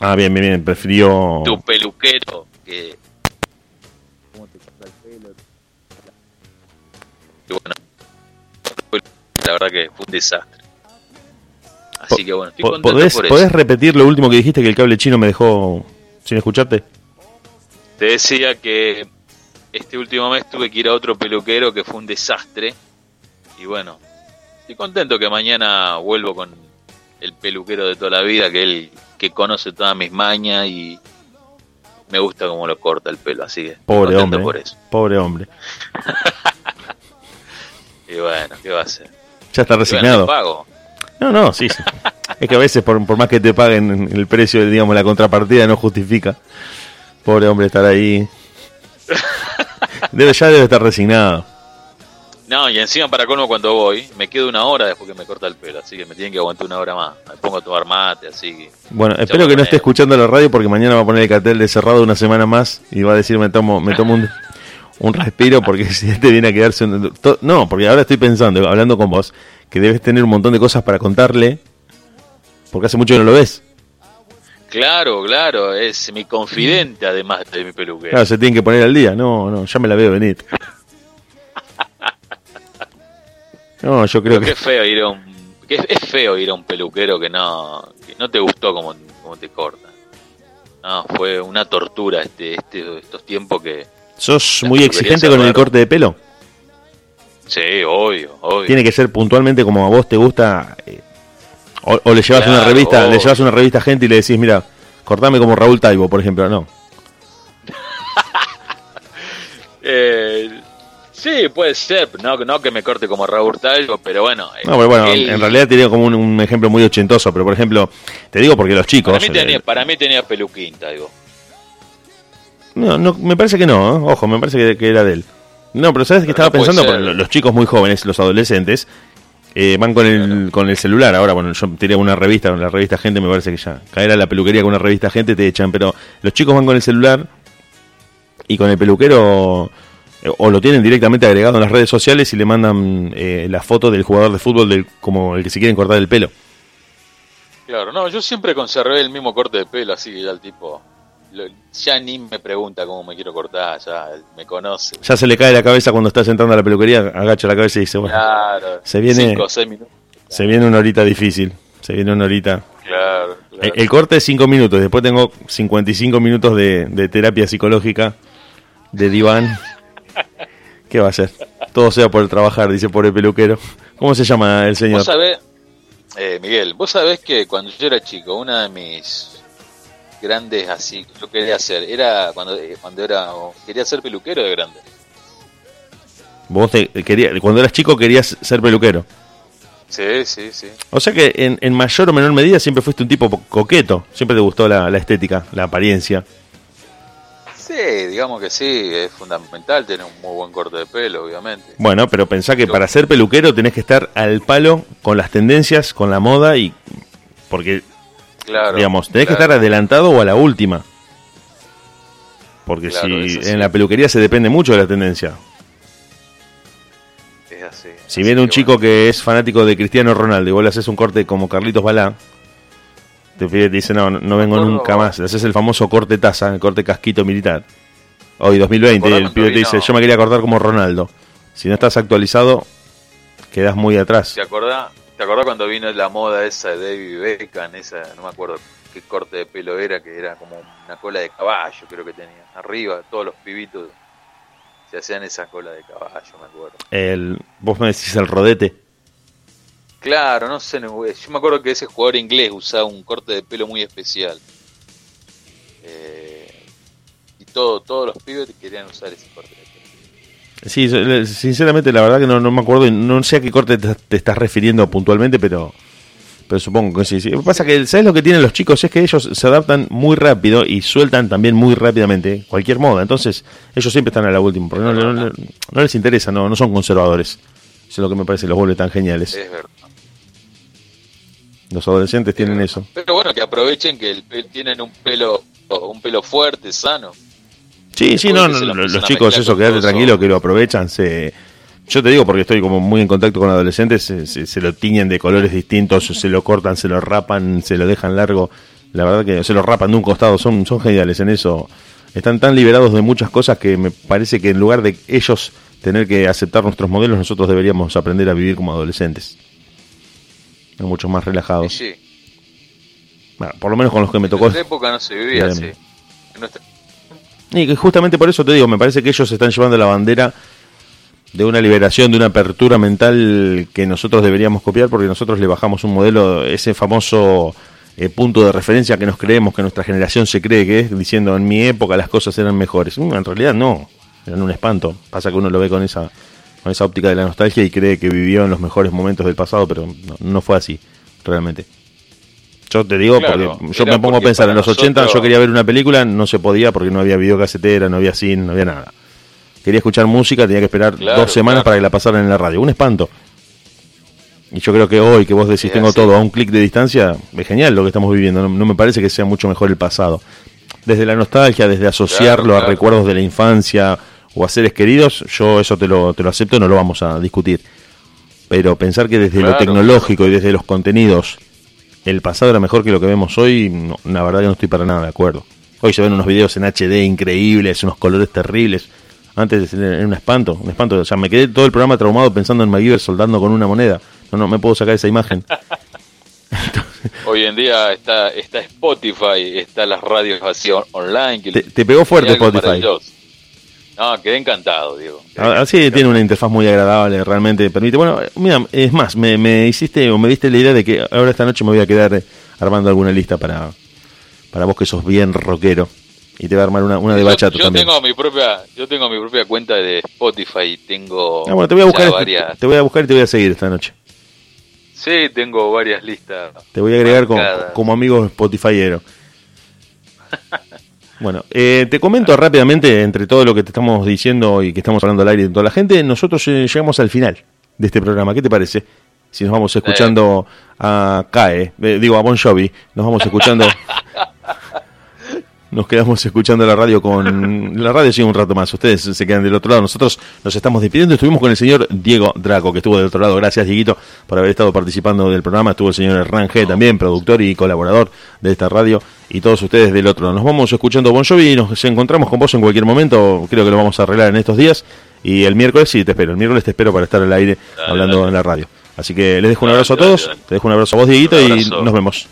Ah, bien, bien, bien. Prefirió. Tu peluquero, que, ¿Cómo te corta el pelo? que bueno, la verdad que fue un desastre. Así que bueno, estoy contento ¿Podés, por podés eso. repetir lo último que dijiste que el cable chino me dejó sin escucharte? Te decía que este último mes tuve que ir a otro peluquero que fue un desastre. Y bueno, estoy contento que mañana vuelvo con el peluquero de toda la vida, que él que conoce todas mis mañas y me gusta cómo lo corta el pelo, así que Pobre hombre. por eso. Pobre hombre. Y bueno, ¿qué va a hacer? Ya está resignado. pago. No, no, sí, sí. Es que a veces, por, por más que te paguen el precio, digamos, la contrapartida no justifica. Pobre hombre estar ahí. Debe, ya debe estar resignado. No, y encima para colmo cuando voy, me quedo una hora después que me corta el pelo, así que me tienen que aguantar una hora más. Me pongo a tomar mate, así que... Bueno, espero que no esté escuchando la radio porque mañana va a poner el cartel de cerrado una semana más y va a decir me tomo, me tomo un, un respiro porque si este viene a quedarse... un- no, porque ahora estoy pensando, hablando con vos, que debes tener un montón de cosas para contarle porque hace mucho que no lo ves. Claro, claro, es mi confidente además de mi peluquero. Claro, se tienen que poner al día. No, no, ya me la veo venir. No, yo creo Pero que... qué feo ir a un es feo ir a un peluquero que no que no te gustó como, como te corta. No, fue una tortura este, este estos tiempos que ¿Sos muy exigente con el corte de pelo? sí, obvio, obvio. Tiene que ser puntualmente como a vos te gusta. eh, o, o le llevas una revista, le llevas una revista a gente y le decís, mira, cortame como Raúl Taibo, por ejemplo. No. Eh, sí, puede ser, no no que me corte como Raúl Talgo, pero bueno, eh, No, pero bueno, él- en realidad tenía como un, un ejemplo muy ochentoso, pero por ejemplo, te digo porque los chicos. para mí tenía eh, para mí tenía peluquín, Talgo. No, no, me parece que no, ¿eh? ojo, me parece que, que era de él. No, pero sabes que estaba no pensando, los chicos muy jóvenes, los adolescentes, eh, van con el, con el celular. Ahora, bueno, yo tenía una revista, la revista Gente, me parece que ya caer a la peluquería con una revista Gente te echan, pero los chicos van con el celular y con el peluquero eh, o lo tienen directamente agregado en las redes sociales y le mandan eh, la foto del jugador de fútbol del, como el que se quieren cortar el pelo. Claro, no, yo siempre conservé el mismo corte de pelo, así que ya el tipo lo- ya ni me pregunta cómo me quiero cortar, ya me conoce. Ya se le cae la cabeza cuando está sentando a la peluquería, agacha la cabeza y dice, bueno, Claro. Se viene- Cinco seis minutos. se viene una horita difícil, se viene una horita. Claro, claro. El, el corte es 5 minutos, después tengo 55 minutos de, de terapia psicológica de diván. ¿Qué va a hacer? Todo sea por trabajar, dice por el peluquero. ¿Cómo se llama el señor? Vos sabés, eh, Miguel, vos sabés que cuando yo era chico, una de mis grandes así que yo quería hacer era cuando eh, cuando era quería ser peluquero de grande. Vos te, quería, cuando eras chico querías ser peluquero. Sí, sí, sí. O sea que en, en mayor o menor medida siempre fuiste un tipo po- coqueto. Siempre te gustó la, la estética, la apariencia. Sí, digamos que sí, es fundamental tener un muy buen corte de pelo, obviamente. Bueno, pero pensá que para ser peluquero tenés que estar al palo con las tendencias, con la moda y... Porque, Claro. digamos, tenés que estar adelantado o a la última. Porque Claro, si sí. en la peluquería se depende mucho de la tendencia. Es así. Si viene un chico que es fanático de Cristiano Ronaldo y vos le haces un corte como Carlitos Balá, te pide, te dice, no, no, vengo nunca más. Le haces el famoso corte taza, el corte casquito militar. Hoy, 2020, Me acuerdo el pibe te dice, yo me quería cortar como Ronaldo. Si no estás actualizado, quedas muy atrás. ¿Te acordás, ¿Te acordás cuando vino la moda esa de David Beckham? Esa, no me acuerdo qué corte de pelo era, que era como una cola de caballo, creo que tenía. Arriba, todos los pibitos se hacían esa cola de caballo, me acuerdo. El, vos me decís el rodete. Claro, no sé, yo me acuerdo que ese jugador inglés usaba un corte de pelo muy especial. Eh, y todo, todos los pibes querían usar ese corte de pelo. Sí, sinceramente la verdad que no, no me acuerdo y no sé a qué corte te, te estás refiriendo puntualmente, pero pero supongo que sí. sí. Lo que pasa que, ¿sabes lo que tienen los chicos? Es que ellos se adaptan muy rápido y sueltan también muy rápidamente cualquier moda. Entonces, ellos siempre están a la última, porque no, no- no- no les interesa, no, no son conservadores. Eso es lo que me parece los vuelve tan geniales. Es verdad. Los adolescentes tienen eso. Pero bueno, que aprovechen que el tienen un pelo un pelo fuerte, sano. Sí, sí, no, los chicos, eso, quédate tranquilo, que lo aprovechan. Se, yo te digo, porque estoy como muy en contacto con adolescentes, se, se- se lo tiñen de colores distintos, se lo cortan, se lo rapan, se lo dejan largo. La verdad que se lo rapan de un costado, son, son geniales en eso. Están tan liberados de muchas cosas que me parece que en lugar de ellos tener que aceptar nuestros modelos, nosotros deberíamos aprender a vivir como adolescentes. Mucho más relajados. sí, Bueno, por lo menos con los que me en tocó. nuestra época no se vivía así. En nuestra- Y justamente por eso te digo, me parece que ellos están llevando la bandera de una liberación, de una apertura mental que nosotros deberíamos copiar porque nosotros le bajamos un modelo, ese famoso eh, punto de referencia que nos creemos, que nuestra generación se cree que es, diciendo en mi época las cosas eran mejores. Mm, en realidad no, eran un espanto. Pasa que uno lo ve con esa, con esa óptica de la nostalgia y cree que vivió en los mejores momentos del pasado, pero no fue así, realmente. Yo te digo, Claro, porque yo me pongo a pensar, en los 80 yo nosotros- quería ver una película, no se podía porque no había videocasetera, no había cine, no había nada. Quería escuchar música, tenía que esperar Claro, dos semanas claro. para que la pasaran en la radio. Un espanto. Y yo creo que hoy, que vos decís, Es tengo así. todo a un clic de distancia, es genial lo que estamos viviendo. No, no me parece que sea mucho mejor el pasado. Desde la nostalgia, desde asociarlo a recuerdos de la infancia o a seres queridos, yo eso te lo, te lo acepto, no lo vamos a discutir. Pero pensar que desde lo tecnológico y desde los contenidos, el pasado era mejor que lo que vemos hoy, no, la verdad que no estoy para nada de acuerdo. Hoy se ven unos videos en HD increíbles, unos colores terribles. Antes era un espanto, un espanto. O sea, me quedé todo el programa traumado pensando en MacGyver soldando con una moneda. No, no me puedo sacar esa imagen. Hoy en día está está Spotify, está las radios online. Que Te, te pegó fuerte Spotify. No, quedé encantado, Diego. Quedé Ah, Así encantado. tiene una interfaz muy agradable, realmente permite. Bueno, mira, es más, me, me hiciste o me diste la idea de que ahora esta noche me voy a quedar eh, armando alguna lista para, para vos que sos bien rockero. Y te voy a armar una, una de Yo- bachato yo, también. tengo mi propia yo tengo mi propia cuenta de Spotify y tengo Ah, bueno, te voy a buscar, varias te voy a buscar y te voy a seguir esta noche. sí tengo varias listas Te voy a agregar como, como amigo Spotifyero. Bueno, eh, te comento rápidamente, entre todo lo que te estamos diciendo y que estamos hablando al aire de toda la gente, nosotros eh, llegamos al final de este programa. ¿Qué te parece? Si nos vamos escuchando a CAE, eh, digo a Bon Jovi, nos vamos escuchando nos quedamos escuchando la radio con... La radio sigue un rato más, ustedes se quedan del otro lado, nosotros nos estamos despidiendo, estuvimos con el señor Diego Draco, que estuvo del otro lado, gracias Dieguito por haber estado participando del programa, estuvo el señor Hernán G también, productor y colaborador de esta radio, y todos ustedes del otro lado. Nos vamos escuchando Bon Jovi y nos encontramos con vos en cualquier momento, creo que lo vamos a arreglar en estos días, y el miércoles sí, te espero, el miércoles te espero para estar al aire Dale, hablando dale. en la radio. Así que les dejo un Dale, abrazo a todos, te dejo un abrazo a vos Dieguito y nos vemos.